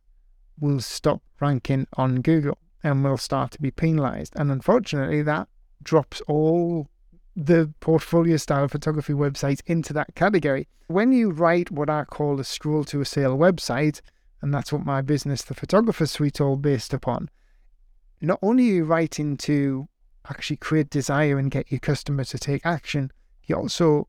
[SPEAKER 2] will stop ranking on Google and will start to be penalized. And unfortunately, that drops all the portfolio style photography websites into that category. When you write what I call a scroll to a sale website, and that's what my business, the Photographer Suite, all based upon, not only are you writing to actually create desire and get your customer to take action, you're also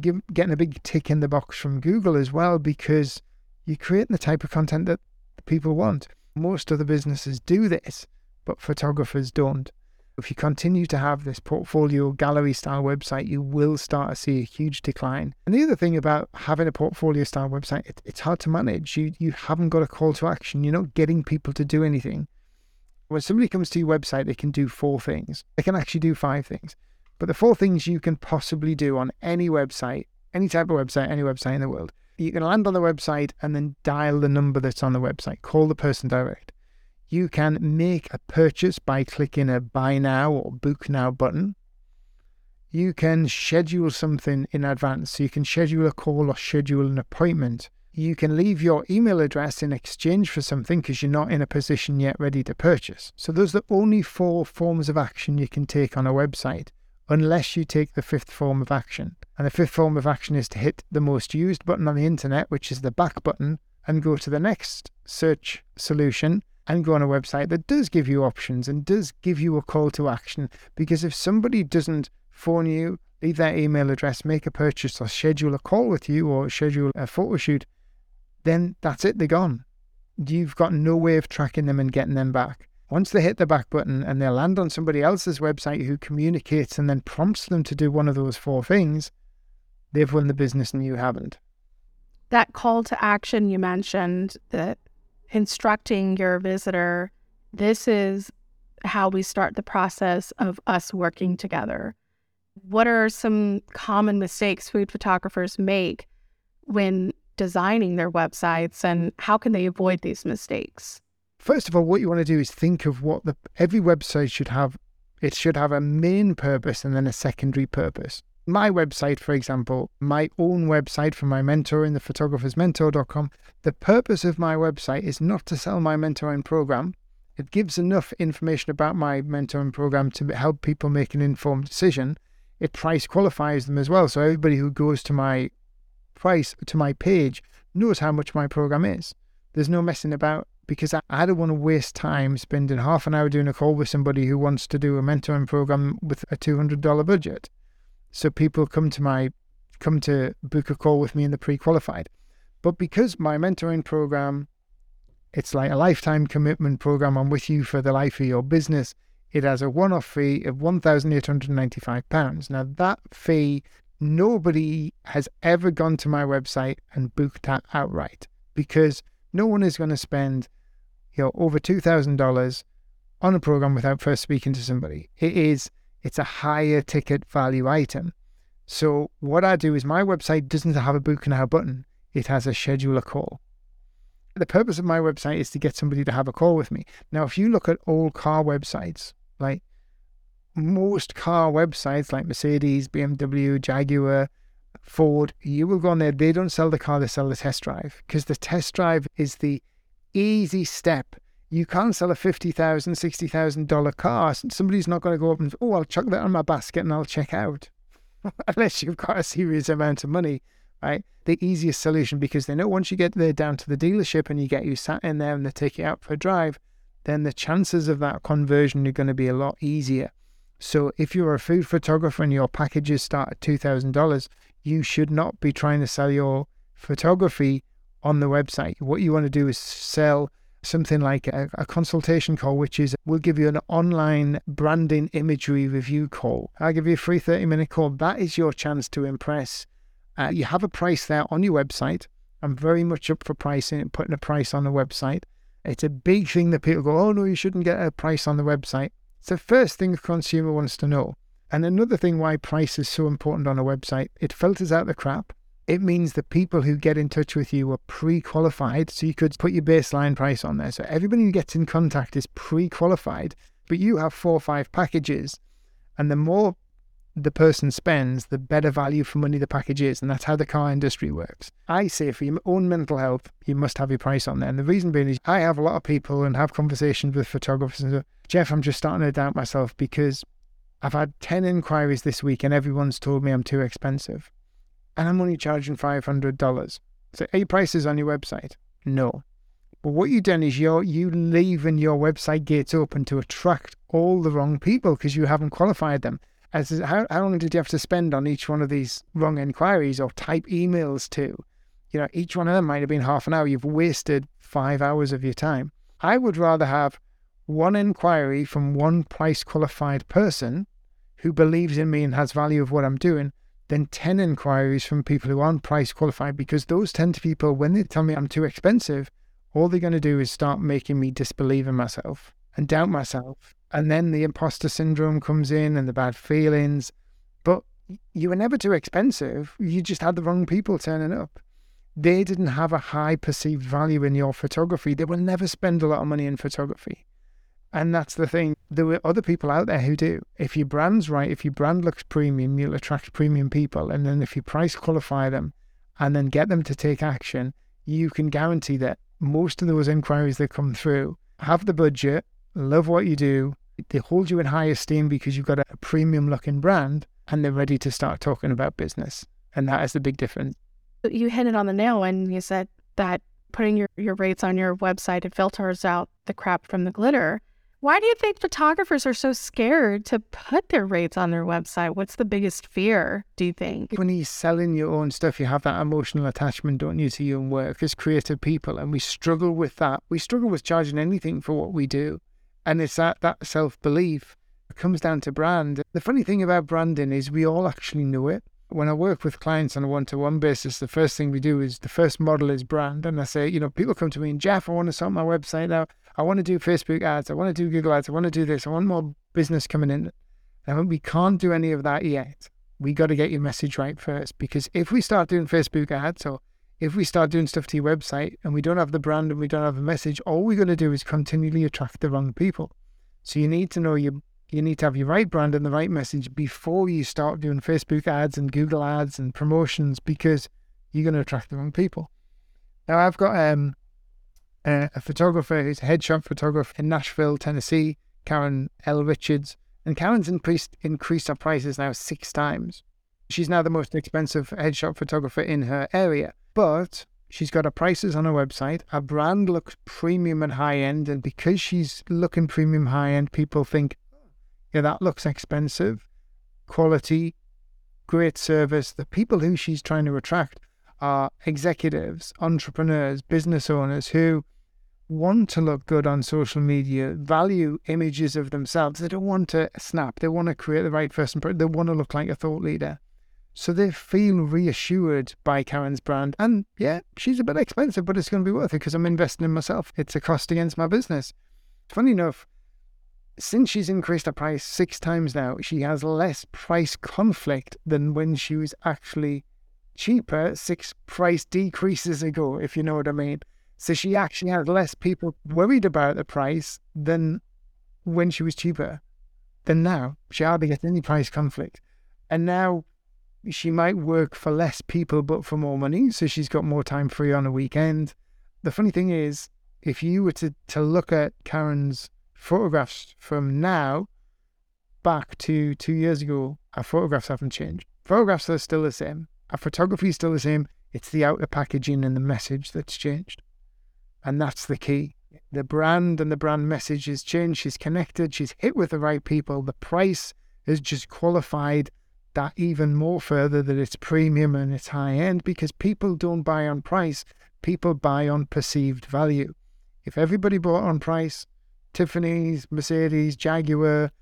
[SPEAKER 2] give, getting a big tick in the box from Google as well because you're creating the type of content that people want. Most other businesses do this, but photographers don't. If you continue to have this portfolio gallery style website, you will start to see a huge decline. And the other thing about having a portfolio style website, it, it's hard to manage. You you haven't got a call to action. You're not getting people to do anything. When somebody comes to your website, they can do four things. They can actually do five things. But the four things you can possibly do on any website, any type of website, any website in the world, you can land on the website and then dial the number that's on the website, call the person direct you can make a purchase by clicking a buy now or book now button. You can schedule something in advance. So you can schedule a call or schedule an appointment. You can leave your email address in exchange for something because you're not in a position yet ready to purchase. So those are the only four forms of action you can take on a website, unless you take the fifth form of action. And the fifth form of action is to hit the most used button on the internet, which is the back button, and go to the next search solution and go on a website that does give you options and does give you a call to action. Because if somebody doesn't phone you, leave their email address, make a purchase, or schedule a call with you or schedule a photo shoot, then that's it, they're gone. You've got no way of tracking them and getting them back. Once they hit the back button and they land on somebody else's website who communicates and then prompts them to do one of those four things, they've won the business and you haven't.
[SPEAKER 1] That call to action you mentioned that instructing your visitor this is how we start the process of us working together. What are some common mistakes food photographers make when designing their websites and how can they avoid these mistakes?
[SPEAKER 2] First of all, what you want to do is think of what the every website should have. It should have a main purpose and then a secondary purpose my website, for example, my own website for my mentoring, the photographersmentor.com, the purpose of my website is not to sell my mentoring program. It gives enough information about my mentoring program to help people make an informed decision. It price qualifies them as well. So everybody who goes to my price, to my page, knows how much my program is. There's no messing about because I, I don't want to waste time spending half an hour doing a call with somebody who wants to do a mentoring program with a $200 budget. So people come to my come to book a call with me in the pre-qualified. But because my mentoring program, it's like a lifetime commitment program. I'm with you for the life of your business. It has a one-off fee of one thousand eight hundred ninety-five pounds. Now that fee, nobody has ever gone to my website and booked that outright because no one is going to spend, you know, over two thousand dollars on a program without first speaking to somebody. It is it's a higher ticket value item. So what I do is my website doesn't have a book now button. It has a schedule a call. The purpose of my website is to get somebody to have a call with me. Now, if you look at old car websites, like most car websites like Mercedes, BMW, Jaguar, Ford, you will go on there. They don't sell the car, they sell the test drive because the test drive is the easy step you can't sell a $50,000, $60,000 car. Somebody's not going to go up and, oh, I'll chuck that on my basket and I'll check out. (laughs) Unless you've got a serious amount of money, right? The easiest solution because they know once you get there down to the dealership and you get you sat in there and they take you out for a drive, then the chances of that conversion are going to be a lot easier. So if you're a food photographer and your packages start at $2,000, you should not be trying to sell your photography on the website. What you want to do is sell something like a, a, consultation call, which is we'll give you an online branding imagery review call. I'll give you a free 30 minute call. That is your chance to impress. Uh, you have a price there on your website. I'm very much up for pricing, and putting a price on the website. It's a big thing that people go, oh no, you shouldn't get a price on the website. It's the first thing a consumer wants to know. And another thing why price is so important on a website, it filters out the crap it means that people who get in touch with you are pre qualified. So you could put your baseline price on there. So everybody who gets in contact is pre qualified, but you have four or five packages. And the more the person spends, the better value for money the package is. And that's how the car industry works. I say for your own mental health, you must have your price on there. And the reason being is I have a lot of people and have conversations with photographers and Jeff, I'm just starting to doubt myself because I've had 10 inquiries this week and everyone's told me I'm too expensive and I'm only charging $500. So, your prices on your website? No. But what you've done is you're you leaving your website gates open to attract all the wrong people because you haven't qualified them. As how, how long did you have to spend on each one of these wrong inquiries or type emails to? You know, each one of them might have been half an hour. You've wasted five hours of your time. I would rather have one inquiry from one price qualified person who believes in me and has value of what I'm doing than 10 inquiries from people who aren't price qualified because those 10 people, when they tell me I'm too expensive, all they're going to do is start making me disbelieve in myself and doubt myself. And then the imposter syndrome comes in and the bad feelings. But you were never too expensive. You just had the wrong people turning up. They didn't have a high perceived value in your photography. They will never spend a lot of money in photography. And that's the thing. There were other people out there who do. If your brand's right, if your brand looks premium, you'll attract premium people. And then if you price qualify them and then get them to take action, you can guarantee that most of those inquiries that come through have the budget, love what you do, they hold you in high esteem because you've got a premium looking brand and they're ready to start talking about business. And that is the big difference.
[SPEAKER 1] You hit it on the nail when you said that putting your, your rates on your website it filters out the crap from the glitter. Why do you think photographers are so scared to put their rates on their website? What's the biggest fear, do you think?
[SPEAKER 2] When you're selling your own stuff, you have that emotional attachment, don't you, to your own work as creative people. And we struggle with that. We struggle with charging anything for what we do. And it's that, that self belief. It comes down to brand. The funny thing about branding is we all actually know it. When I work with clients on a one to one basis, the first thing we do is the first model is brand. And I say, you know, people come to me and Jeff, I want to sort my website out. I want to do Facebook ads. I want to do Google ads. I want to do this. I want more business coming in. And we can't do any of that yet. We got to get your message right first. Because if we start doing Facebook ads or if we start doing stuff to your website and we don't have the brand and we don't have a message, all we're going to do is continually attract the wrong people. So you need to know you you need to have your right brand and the right message before you start doing Facebook ads and Google ads and promotions because you're going to attract the wrong people. Now I've got um uh, a photographer who's a headshot photographer in Nashville, Tennessee, Karen L. Richards. And Karen's increased increased her prices now six times. She's now the most expensive headshot photographer in her area. But she's got her prices on her website. Her brand looks premium and high end. And because she's looking premium high end, people think, yeah, that looks expensive. Quality, great service. The people who she's trying to attract are executives, entrepreneurs, business owners who want to look good on social media, value images of themselves. They don't want to snap. They want to create the right first impression. They want to look like a thought leader. So they feel reassured by Karen's brand. And yeah, she's a bit expensive, but it's going to be worth it because I'm investing in myself. It's a cost against my business. Funny enough, since she's increased her price six times now, she has less price conflict than when she was actually cheaper six price decreases ago, if you know what I mean. So she actually had less people worried about the price than when she was cheaper than now. She hardly gets any price conflict. And now she might work for less people but for more money. So she's got more time free on a weekend. The funny thing is, if you were to, to look at Karen's photographs from now back to two years ago, our photographs haven't changed. Photographs are still the same. Our photography is still the same. It's the outer packaging and the message that's changed. And that's the key. The brand and the brand message has changed. She's connected. She's hit with the right people. The price has just qualified that even more further that it's premium and it's high end because people don't buy on price. People buy on perceived value. If everybody bought on price, Tiffany's, Mercedes, Jaguar,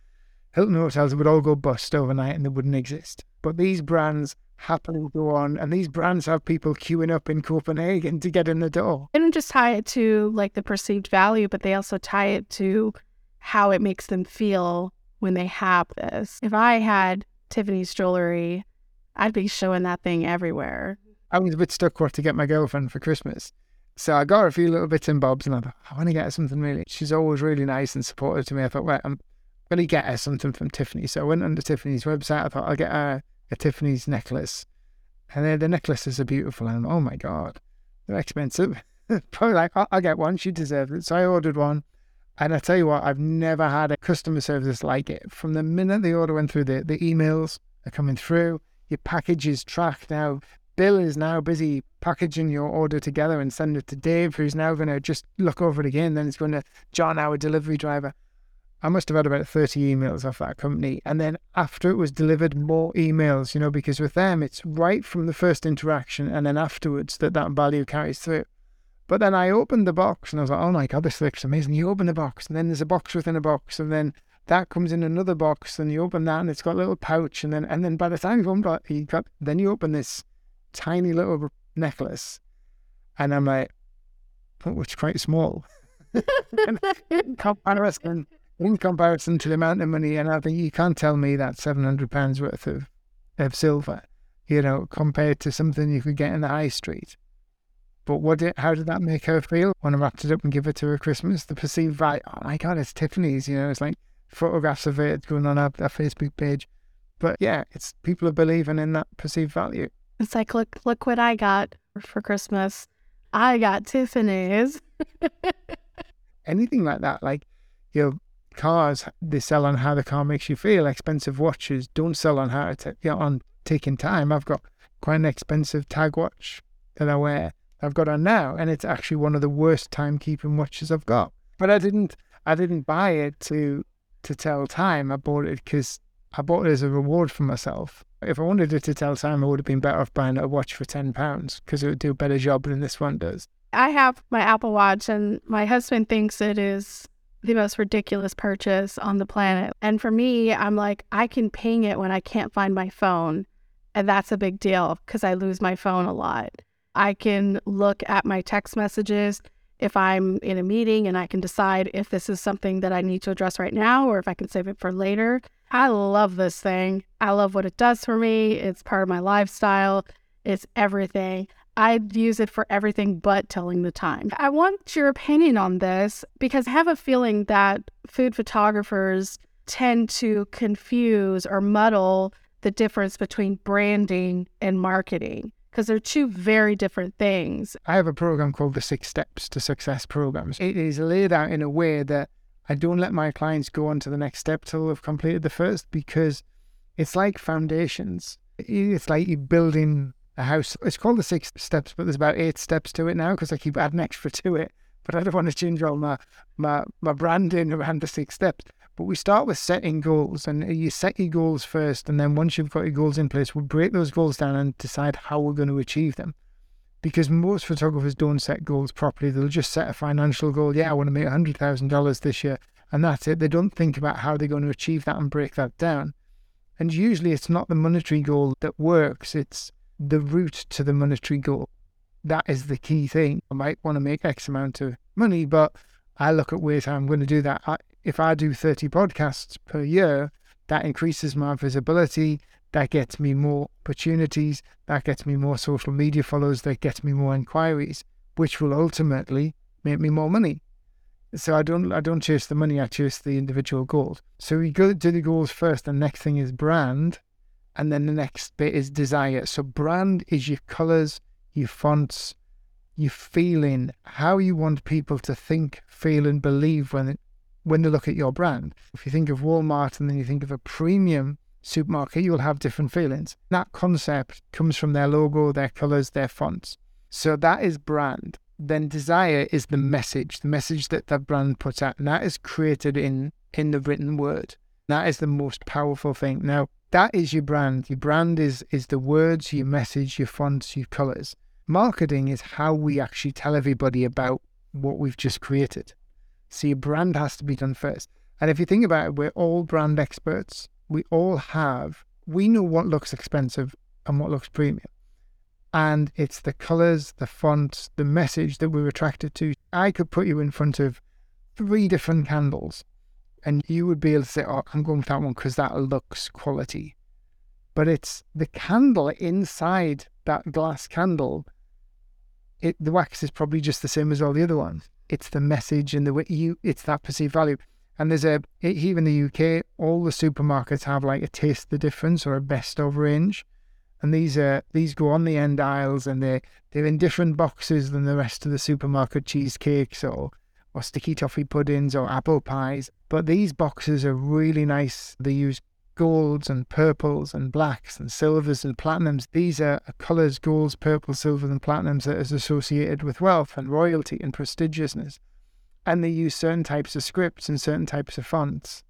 [SPEAKER 2] Hilton hotels would all go bust overnight and they wouldn't exist. But these brands happily go on. And these brands have people queuing up in Copenhagen to get in the door.
[SPEAKER 1] They don't just tie it to like the perceived value, but they also tie it to how it makes them feel when they have this. If I had Tiffany's jewelry, I'd be showing that thing everywhere.
[SPEAKER 2] I was a bit stuck what to get my girlfriend for Christmas. So I got her a few little bits and bobs and I thought, I want to get her something really. She's always really nice and supportive to me. I thought, well, I'm going to get her something from Tiffany. So I went under Tiffany's website. I thought, I'll get her a Tiffany's necklace. And then the necklaces are beautiful. And oh my God, they're expensive. (laughs) Probably like, I'll, I'll get one. She deserves it. So I ordered one. And I tell you what, I've never had a customer service like it. From the minute the order went through, the, the emails are coming through, your package is tracked now. Bill is now busy packaging your order together and send it to Dave, who's now going to just look over it again. Then it's going to John, our delivery driver. I must have had about 30 emails off that company. And then after it was delivered, more emails, you know, because with them, it's right from the first interaction and then afterwards that that value carries through. But then I opened the box and I was like, oh my God, this looks amazing. You open the box and then there's a box within a box and then that comes in another box and you open that and it's got a little pouch and then and then by the time you've open you got then you open this tiny little necklace and I'm like, oh, it's quite small. (laughs) in comparison in comparison to the amount of money and I think you can't tell me that seven hundred pounds worth of of silver, you know, compared to something you could get in the high street. But what did, how did that make her feel when I wrapped it up and give it to her Christmas? The perceived value, oh my God, it's Tiffany's, you know, it's like photographs of it going on our, our Facebook page. But yeah, it's people are believing in that perceived value.
[SPEAKER 1] It's like, look, look what I got for Christmas. I got Tiffany's.
[SPEAKER 2] Anything like that, like, your cars, they sell on how the car makes you feel. Expensive watches don't sell on how to, you know, on taking time. I've got quite an expensive tag watch that I wear I've got on now, and it's actually one of the worst timekeeping watches I've got. But I didn't, I didn't buy it to to tell time. I bought it because I bought it as a reward for myself. If I wanted it to tell time, I would have been better off buying a watch for ten pounds because it would do a better job than this one does.
[SPEAKER 1] I have my Apple Watch, and my husband thinks it is the most ridiculous purchase on the planet. And for me, I'm like, I can ping it when I can't find my phone. And that's a big deal because I lose my phone a lot. I can look at my text messages if I'm in a meeting and I can decide if this is something that I need to address right now or if I can save it for later. I love this thing. I love what it does for me. It's part of my lifestyle. It's everything. I'd use it for everything but telling the time. I want your opinion on this because I have a feeling that food photographers tend to confuse or muddle the difference between branding and marketing because they're two very different things.
[SPEAKER 2] I have a program called the Six Steps to Success programs. It is laid out in a way that I don't let my clients go on to the next step till they've completed the first because it's like foundations. It's like you're building a house. It's called the Six Steps, but there's about eight steps to it now because I keep adding (laughs) extra to it. But I don't want to change all my, my, my branding around the six steps. But we start with setting goals, and you set your goals first, and then once you've got your goals in place, we break those goals down and decide how we're going to achieve them. Because most photographers don't set goals properly; they'll just set a financial goal. Yeah, I want to make hundred thousand dollars this year, and that's it. They don't think about how they're going to achieve that and break that down. And usually, it's not the monetary goal that works; it's the route to the monetary goal. That is the key thing. I might want to make X amount of money, but I look at ways how I'm going to do that. I, if I do 30 podcasts per year, that increases my visibility. That gets me more opportunities. That gets me more social media followers. That gets me more inquiries, which will ultimately make me more money. So I don't I don't chase the money. I chase the individual goals. So we go to the goals first. The next thing is brand, and then the next bit is desire. So brand is your colors, your fonts, your feeling, how you want people to think, feel, and believe when when they look at your brand. If you think of Walmart and then you think of a premium supermarket, you'll have different feelings. That concept comes from their logo, their colors, their fonts. So that is brand. Then desire is the message, the message that that brand puts out, and that is created in in the written word. That is the most powerful thing. Now, that is your brand. Your brand is is the words, your message, your fonts, your colors. Marketing is how we actually tell everybody about what we've just created. So your brand has to be done first. And if you think about it, we're all brand experts. We all have, we know what looks expensive and what looks premium. And it's the colors, the fonts, the message that we're attracted to. I could put you in front of three different candles and you would be able to say, oh, I'm going with that one because that looks quality. But it's the candle inside that glass candle. It, the wax is probably just the same as all the other ones it's the message and the way you it's that perceived value. And there's a here in the UK, all the supermarkets have like a taste the difference or a best of range, and these are these go on the end aisles and they they're in different boxes than the rest of the supermarket cheesecakes or or sticky toffee puddings or apple pies. But these boxes are really nice. They use golds and purples and blacks and silvers and platinums. These are colors, golds, purples, silvers, and platinums that is associated with wealth and royalty and prestigiousness. And they use certain types of scripts and certain types of fonts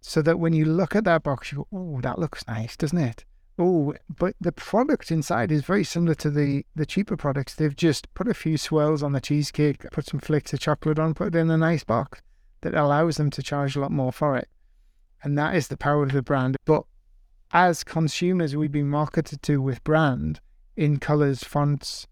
[SPEAKER 2] so that when you look at that box, you go, oh, that looks nice, doesn't it? Oh, but the product inside is very similar to the, the cheaper products. They've just put a few swirls on the cheesecake, put some flakes of chocolate on, put it in a nice box that allows them to charge a lot more for it. And that is the power of the brand. But as consumers, we've been marketed to with brand in colors, fonts,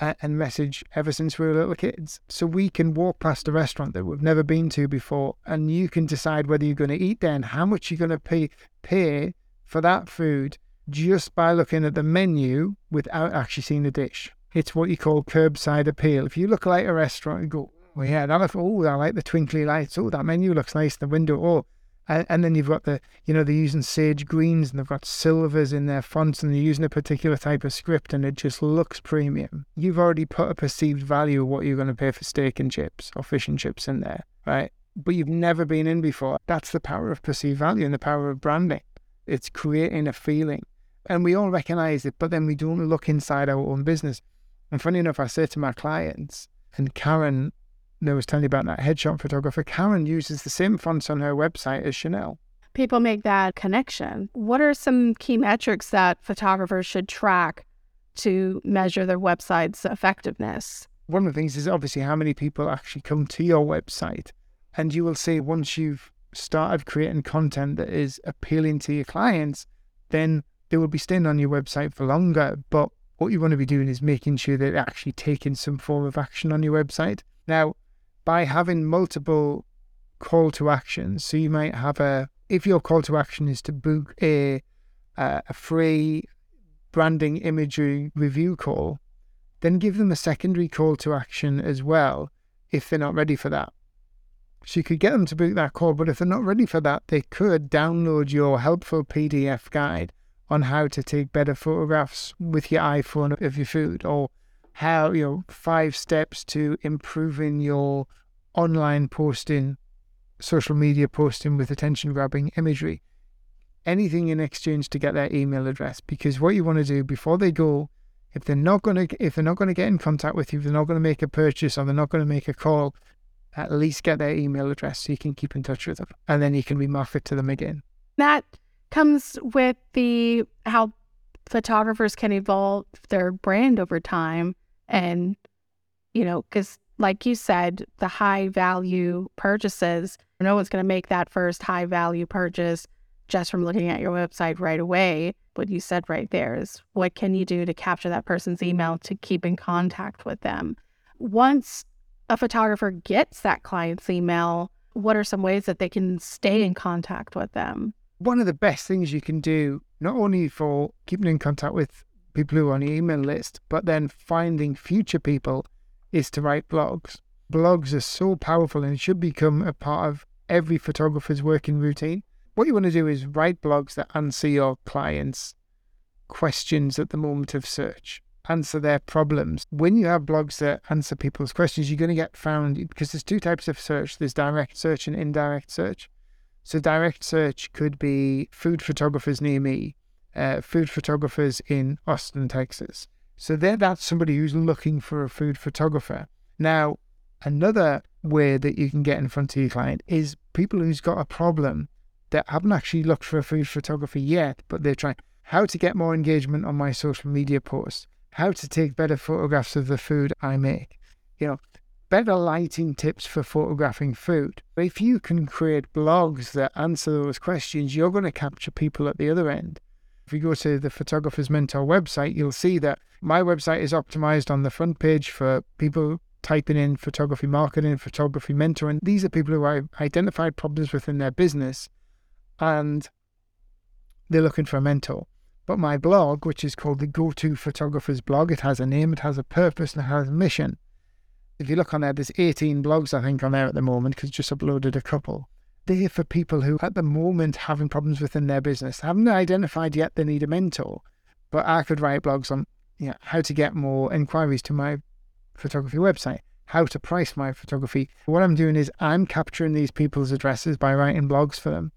[SPEAKER 2] and message ever since we were little kids. So we can walk past a restaurant that we've never been to before, and you can decide whether you're going to eat there and how much you're going to pay pay for that food just by looking at the menu without actually seeing the dish. It's what you call curbside appeal. If you look like a restaurant and go, well, yeah, that, oh, I like the twinkly lights. Oh, that menu looks nice the window. Oh, and, and then you've got the, you know, they're using sage greens and they've got silvers in their fonts and they're using a particular type of script and it just looks premium. You've already put a perceived value of what you're going to pay for steak and chips or fish and chips in there, right? But you've never been in before. That's the power of perceived value and the power of branding. It's creating a feeling. And we all recognize it, but then we don't look inside our own business. And funny enough, I say to my clients, and Karen I was telling you about that headshot photographer. Karen uses the same fonts on her website as Chanel.
[SPEAKER 1] People make that connection. What are some key metrics that photographers should track to measure their website's effectiveness?
[SPEAKER 2] One of the things is obviously how many people actually come to your website. And you will see once you've started creating content that is appealing to your clients, then they will be staying on your website for longer. But what you want to be doing is making sure they're actually taking some form of action on your website. Now, by having multiple call to actions. So you might have a if your call to action is to book a uh, a free branding imagery review call, then give them a secondary call to action as well if they're not ready for that. So you could get them to book that call, but if they're not ready for that, they could download your helpful PDF guide on how to take better photographs with your iPhone of your food or how you know five steps to improving your online posting, social media posting with attention grabbing imagery. Anything in exchange to get their email address because what you want to do before they go, if they're not going to if they're not going to get in contact with you, if they're not going to make a purchase or they're not going to make a call, at least get their email address so you can keep in touch with them and then you can remarket to them again.
[SPEAKER 1] That comes with the how photographers can evolve their brand over time and, you know, because like you said, the high value purchases, no one's going to make that first high value purchase just from looking at your website right away. What you said right there is what can you do to capture that person's email to keep in contact with them? Once a photographer gets that client's email, what are some ways that they can stay in contact with them?
[SPEAKER 2] One of the best things you can do, not only for keeping in contact with people who are on your email list, but then finding future people is to write blogs. Blogs are so powerful and should become a part of every photographer's working routine. What you want to do is write blogs that answer your clients' questions at the moment of search, answer their problems. When you have blogs that answer people's questions, you're going to get found because there's two types of search there's direct search and indirect search. So, direct search could be food photographers near me uh, food photographers in Austin, Texas. So there, that's somebody who's looking for a food photographer. Now, another way that you can get in front of your client is people who's got a problem that haven't actually looked for a food photographer yet, but they're trying how to get more engagement on my social media posts, how to take better photographs of the food I make, you know, better lighting tips for photographing food. If you can create blogs that answer those questions, you're going to capture people at the other end. If you go to the Photographer's Mentor website, you'll see that my website is optimized on the front page for people typing in photography marketing, photography mentoring. These are people who have identified problems within their business and they're looking for a mentor. But my blog, which is called the Go To Photographer's Blog, it has a name, it has a purpose, and it has a mission. If you look on there, there's 18 blogs, I think, on there at the moment because just uploaded a couple there for people who, at the moment, having problems within their business, haven't identified yet they need a mentor. But I could write blogs on you know, how to get more inquiries to my photography website, how to price my photography. What I'm doing is I'm capturing these people's addresses by writing blogs for them.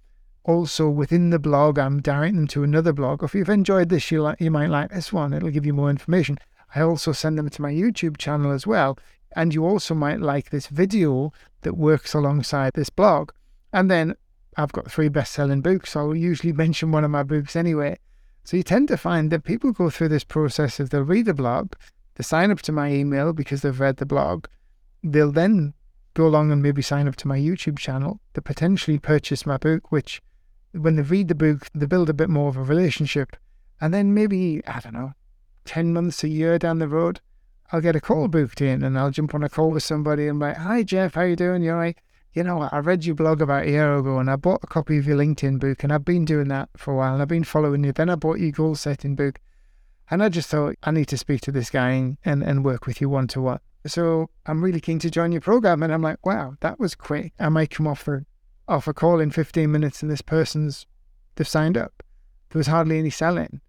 [SPEAKER 2] also within the blog, I'm directing them to another blog. If you've enjoyed this, you like, you might like this one. It'll give you more information. I also send them to my YouTube channel as well. And you also might like this video that works alongside this blog. And then I've got three best selling books. I'll usually (laughs) mention one of my books anyway. So you tend to find that people go through this process of they'll read the blog, they sign up to my email because they've read the blog. They'll then go along and maybe sign up to my YouTube channel to potentially purchase my book, which when they read the book, they build a bit more of a relationship. And then maybe, I don't know, 10 months, a year down the road, I'll get a call booked in and I'll jump on a call with somebody and be like, hi, Jeff, how you doing? You're right. You know, I read your blog about a year ago and I bought a copy of your LinkedIn book and I've been doing that for a while and I've been following you. Then I bought your goal setting book and I just thought I need to speak to this guy and, and work with you one to one. So I'm really keen to join your program. And I'm like, wow, that was quick. I might come off a, off a call in 15 minutes and this person's, they've signed up. There was hardly any selling.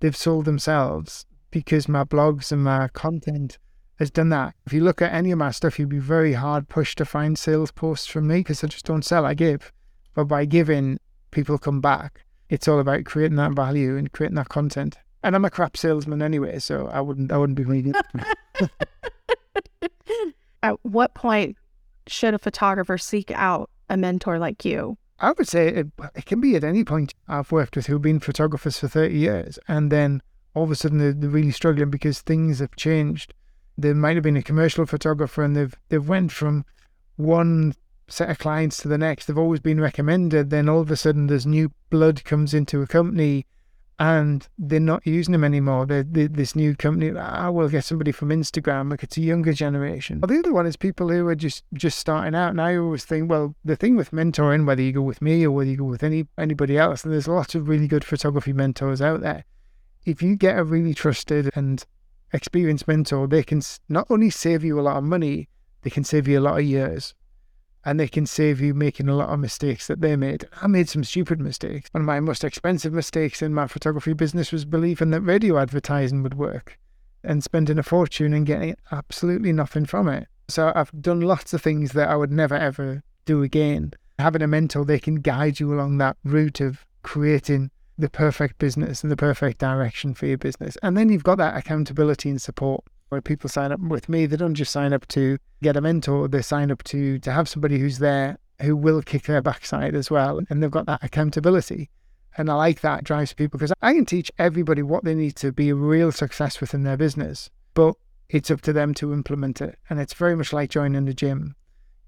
[SPEAKER 2] They've sold themselves because my blogs and my content has done that. If you look at any of my stuff, you'd be very hard pushed to find sales posts from me because I just don't sell, I give. But by giving, people come back. It's all about creating that value and creating that content. And I'm a crap salesman anyway, so I wouldn't I wouldn't be reading. (laughs)
[SPEAKER 1] At what point should a photographer seek out a mentor like you?
[SPEAKER 2] I would say it, it can be at any point. I've worked with who've been photographers for 30 years, and then all of a sudden they're, they're really struggling because things have changed. There might have been a commercial photographer, and they've they've went from one set of clients to the next. They've always been recommended. Then all of a sudden, there's new blood comes into a company and they're not using them anymore. They're, they're, this new company, I will get somebody from Instagram. Like it's a younger generation. The other one is people who are just just starting out. And I always think, well, the thing with mentoring, whether you go with me or whether you go with any anybody else, and there's lots of really good photography mentors out there. If you get a really trusted and experienced mentor, they can not only save you a lot of money, they can save you a lot of years and they can save you making a lot of mistakes that they made. I made some stupid mistakes. One of my most expensive mistakes in my photography business was believing that radio advertising would work and spending a fortune and getting absolutely nothing from it. So I've done lots of things that I would never ever do again. Having a mentor, they can guide you along that route of creating the perfect business and the perfect direction for your business. And then you've got that accountability and support where people sign up with me, they don't just sign up to get a mentor, they sign up to to have somebody who's there who will kick their backside as well. And they've got that accountability. And I like that drives people because I can teach everybody what they need to be a real success within their business, but it's up to them to implement it. And it's very much like joining the gym.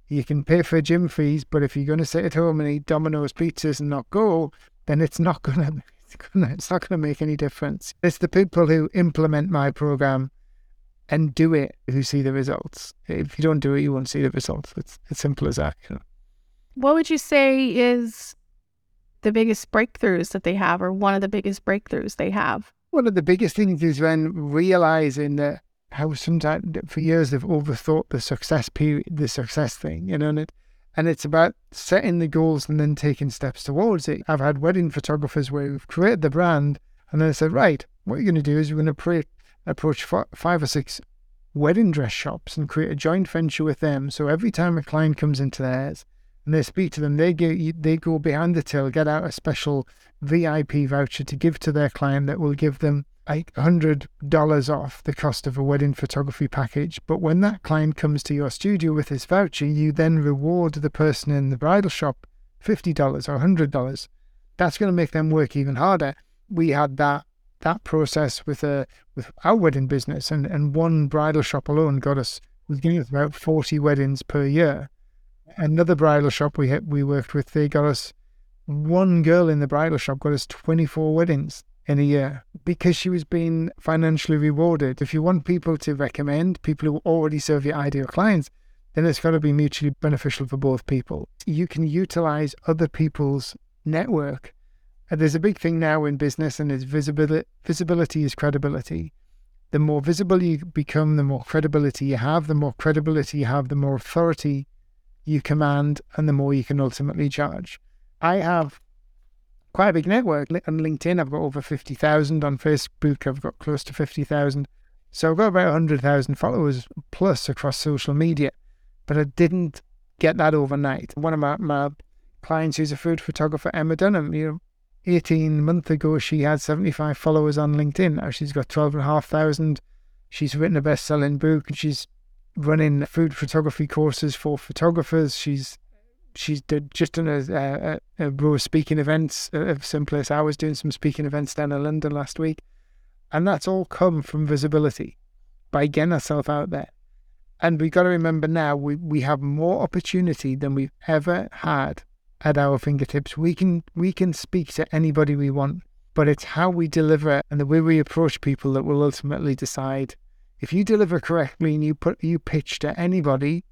[SPEAKER 2] You can pay for gym fees, but if you're going to sit at home and eat Domino's pizzas and not go, then it's not going to it's, gonna, it's not to make any difference. It's the people who implement my program and do it who see the results. If you don't do it, you won't see the results. It's as simple as that. You know?
[SPEAKER 1] What would you say is the biggest breakthroughs that they have, or one of the biggest breakthroughs they have?
[SPEAKER 2] One of the biggest things is when realizing that how sometimes for years they've overthought the success period, the success thing, you know, and, it, and it's about setting the goals and then taking steps towards it. I've had wedding photographers where we've created the brand and then I said, right, what you're going to do is you're going to approach five or six wedding dress shops and create a joint venture with them. So every time a client comes into theirs and they speak to them, they go, they go behind the till, get out a special VIP voucher to give to their client that will give them $800 off the cost of a wedding photography package. But when that client comes to your studio with this voucher, you then reward the person in the bridal shop $50 or $100. That's going to make them work even harder. We had that that process with a with our wedding business and, and one bridal shop alone got us was getting us about forty weddings per year. Another bridal shop we had, we worked with, they got us one girl in the bridal shop got us twenty four weddings in a year because she was being financially rewarded. If you want people to recommend people who already serve your ideal clients, then it's got to be mutually beneficial for both people. You can utilize other people's network And there's a big thing now in business, and it's visibility. Visibility is credibility. The more visible you become, the more credibility you have. The more credibility you have, the more authority you command, and the more you can ultimately charge. I have quite a big network on LinkedIn. I've got over fifty thousand on Facebook. I've got close to fifty thousand. So I've got about hundred thousand followers plus across social media. But I didn't get that overnight. One of my, my clients who's a food photographer, Emma Dunham. You know, 18 months ago, she had 75 followers on LinkedIn. Now she's got 12,500. She's written a best selling book and she's running food photography courses for photographers. She's she's did, just done a, a, a row of speaking events of some place. I was doing some speaking events down in London last week. And that's all come from visibility by getting ourselves out there. And we've got to remember now we, we have more opportunity than we've ever had at our fingertips. We can we can speak to anybody we want, but it's how we deliver it and the way we approach people that will ultimately decide. If you deliver correctly and you put you pitch to anybody,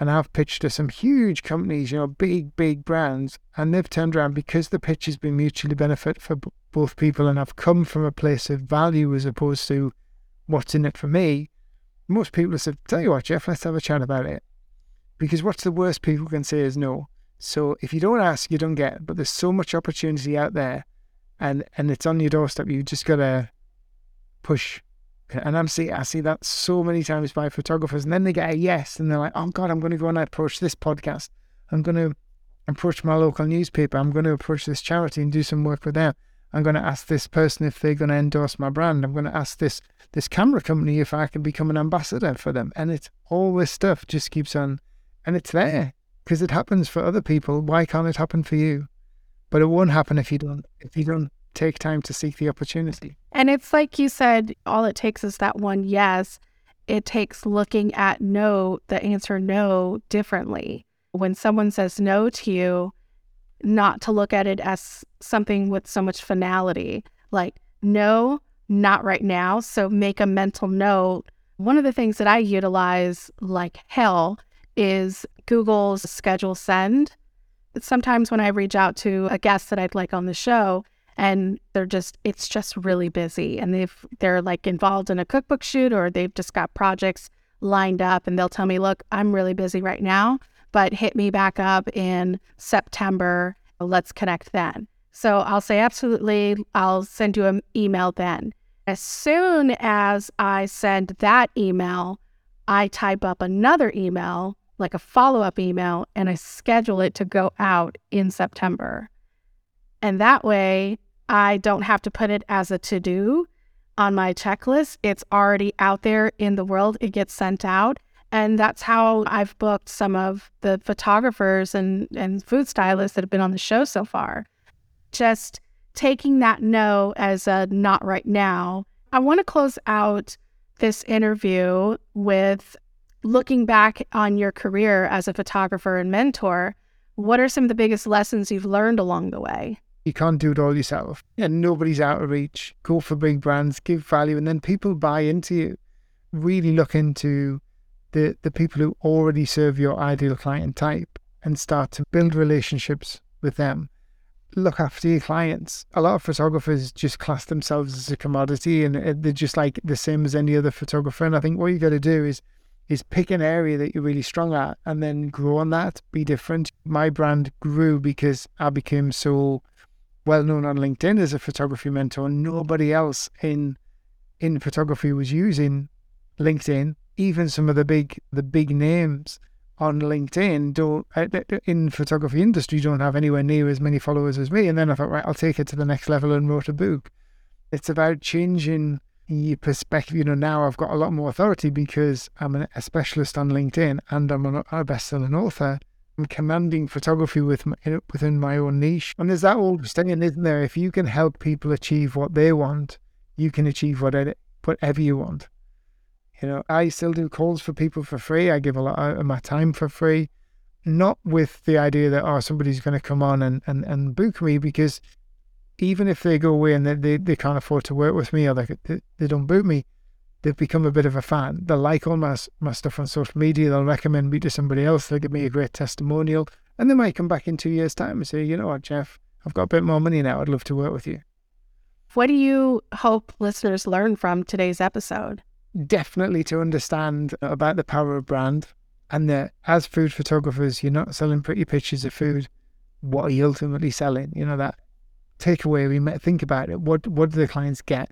[SPEAKER 2] and I've pitched to some huge companies, you know, big big brands, and they've turned around because the pitch has been mutually benefit for b- both people, and I've come from a place of value as opposed to what's in it for me. Most people have said, "Tell you what, Jeff, let's have a chat about it," because what's the worst people can say is no. So if you don't ask, you don't get. But there's so much opportunity out there, and and it's on your doorstep. You just gotta push. And I'm see I see that so many times by photographers, and then they get a yes, and they're like, "Oh God, I'm going to go and approach this podcast. I'm going to approach my local newspaper. I'm going to approach this charity and do some work with them. I'm going to ask this person if they're going to endorse my brand. I'm going to ask this this camera company if I can become an ambassador for them. And it's all this stuff just keeps on, and it's there because it happens for other people. Why can't it happen for you? But it won't happen if you don't if you don't take time to seek the opportunity.
[SPEAKER 1] And it's like you said, all it takes is that one yes. It takes looking at no, the answer no differently. When someone says no to you, not to look at it as something with so much finality, like no, not right now. So make a mental note. One of the things that I utilize like hell is Google's schedule send. Sometimes when I reach out to a guest that I'd like on the show and they're just it's just really busy and they've they're like involved in a cookbook shoot or they've just got projects lined up and they'll tell me, "Look, I'm really busy right now, but hit me back up in September. Let's connect then." So I'll say absolutely, I'll send you an email then. As soon as I send that email, I type up another email like a follow up email and I schedule it to go out in September. And that way, I don't have to put it as a to do on my checklist. It's already out there in the world, it gets sent out. And that's how I've booked some of the photographers and, and food stylists that have been on the show so far. Just taking that no as a not right now. I want to close out this interview with looking back on your career as a photographer and mentor, what are some of the biggest lessons you've learned along the way?
[SPEAKER 2] You can't do it all yourself. And nobody's out of reach. Go for big brands, give value, and then people buy into you. Really look into the, the people who already serve your ideal client type and start to build relationships with them. Look after your clients. A lot of photographers just class themselves as a commodity and uh, they're just like the same as any other photographer. And I think what you got to do is is pick an area that you're really strong at and then grow on that, be different. My brand grew because I became so well known on LinkedIn as a photography mentor. Nobody else in in photography was using LinkedIn. Even some of the big the big names on LinkedIn don't uh, in photography industry don't have anywhere near as many followers as me. And then I thought, right, I'll take it to the next level and wrote a book. It's about changing your perspective, you know, now I've got a lot more authority because I'm a specialist on LinkedIn and I'm a best-selling author. I'm commanding photography with my, within my own niche. And there's that old saying, isn't there? If you can help people achieve what they want, you can achieve whatever, whatever you want. You know, I still do calls for people for free. I give a lot uh, of my time for free, not with the idea that, oh, somebody's going to come on and, and, and book me because even if they go away and they, they, they can't afford to work with me or they, they don't book me, they've become a bit of a fan. They'll like all my, my stuff on social media. They'll recommend me to somebody else. They'll give me a great testimonial. And they might come back in two years' time and say, you know what, Jeff, I've got a bit more money now. I'd love to work with you.
[SPEAKER 1] What do you hope listeners learn from today's episode?
[SPEAKER 2] Definitely to understand about the power of brand and that as food photographers, you're not selling pretty pictures of food. What are you ultimately selling? You know, that takeaway we might think about it. What what do the clients get?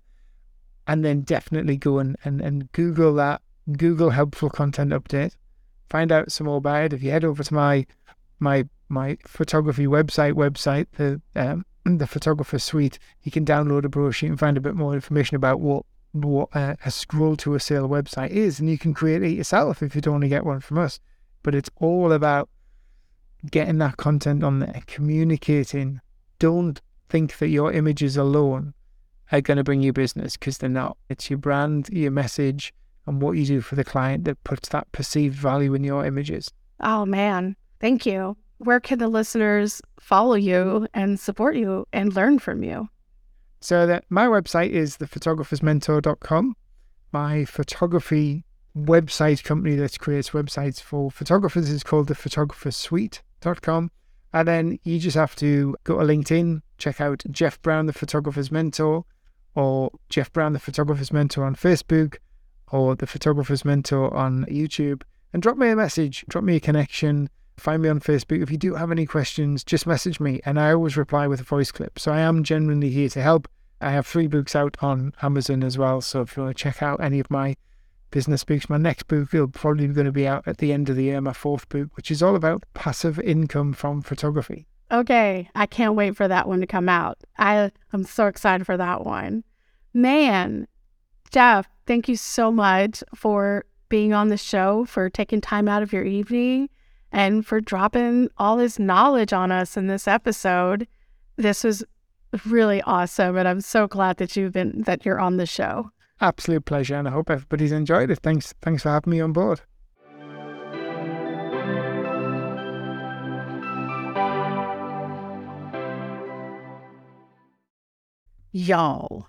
[SPEAKER 2] And then definitely go and, and, and Google that, Google helpful content update, find out some more about it. If you head over to my my my photography website, website, the um, (clears throat) the photographer suite, you can download a brochure and find a bit more information about what what uh, a scroll to a sale website is, and you can create it yourself if you don't want to get one from us. But it's all about getting that content on there, communicating. Don't think that your images alone are going to bring you business because they're not. It's your brand, your message, and what you do for the client that puts that perceived value in your images.
[SPEAKER 1] Oh, man. Thank you. Where can the listeners follow you and support you and learn from you?
[SPEAKER 2] So that my website is thephotographersmentor.com. My photography website company that creates websites for photographers is called thephotographersuite.com. And then you just have to go to LinkedIn, check out Jeff Brown, the photographer's mentor, or Jeff Brown, the photographer's mentor on Facebook, or the photographer's mentor on YouTube, and drop me a message, drop me a connection, find me on Facebook. If you do have any questions, just message me, and I always reply with a voice clip. So I am genuinely here to help. I have three books out on Amazon as well. So if you want to check out any of my business books, my next book will probably going to be out at the end of the year, my fourth book, which is all about passive income from photography.
[SPEAKER 1] Okay, I can't wait for that one to come out. I am so excited for that one. Man, Jeff, thank you so much for being on the show, for taking time out of your evening, and for dropping all this knowledge on us in this episode. This was really awesome, and I'm so glad that you've been that you're on the show.
[SPEAKER 2] Absolute pleasure, and I hope everybody's enjoyed it. Thanks, thanks for having me on board.
[SPEAKER 1] Y'all,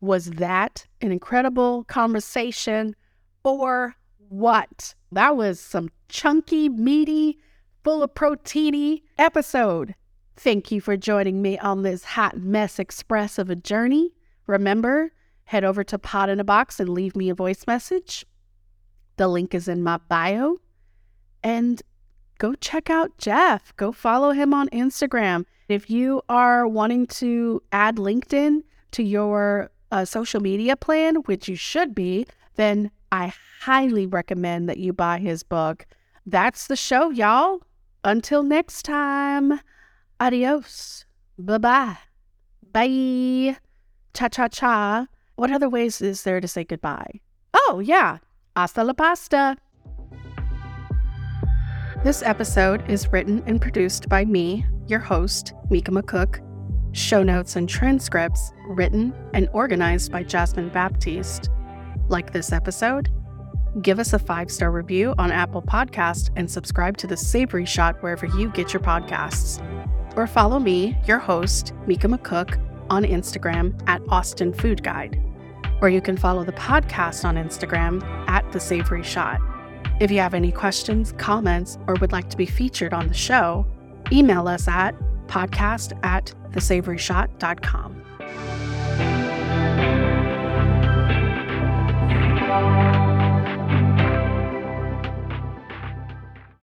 [SPEAKER 1] was that an incredible conversation or what? That was some chunky, meaty, full of proteiny episode. Thank you for joining me on this hot mess express of a journey. Remember, head over to Pod in a Box and leave me a voice message. The link is in my bio. And go check out Jeff. Go follow him on Instagram. If you are wanting to add LinkedIn to your uh, social media plan, which you should be, then I highly recommend that you buy his book. That's the show, y'all. Until next time, adios. Bye bye. Bye. Cha cha cha. What other ways is there to say goodbye? Oh, yeah. Hasta la pasta. This episode is written and produced by me, your host, Mica McCook. Show notes and transcripts written and organized by Jasmine Baptiste. Like this episode? Give us a five star review on Apple Podcast and subscribe to the Savory Shot wherever you get your podcasts. Or follow me, your host, Mica McCook, on Instagram at Austin Food Guide. Or you can follow the podcast on Instagram at The Savory Shot. If you have any questions, comments, or would like to be featured on the show, email us at podcast at thesavoryshot.com.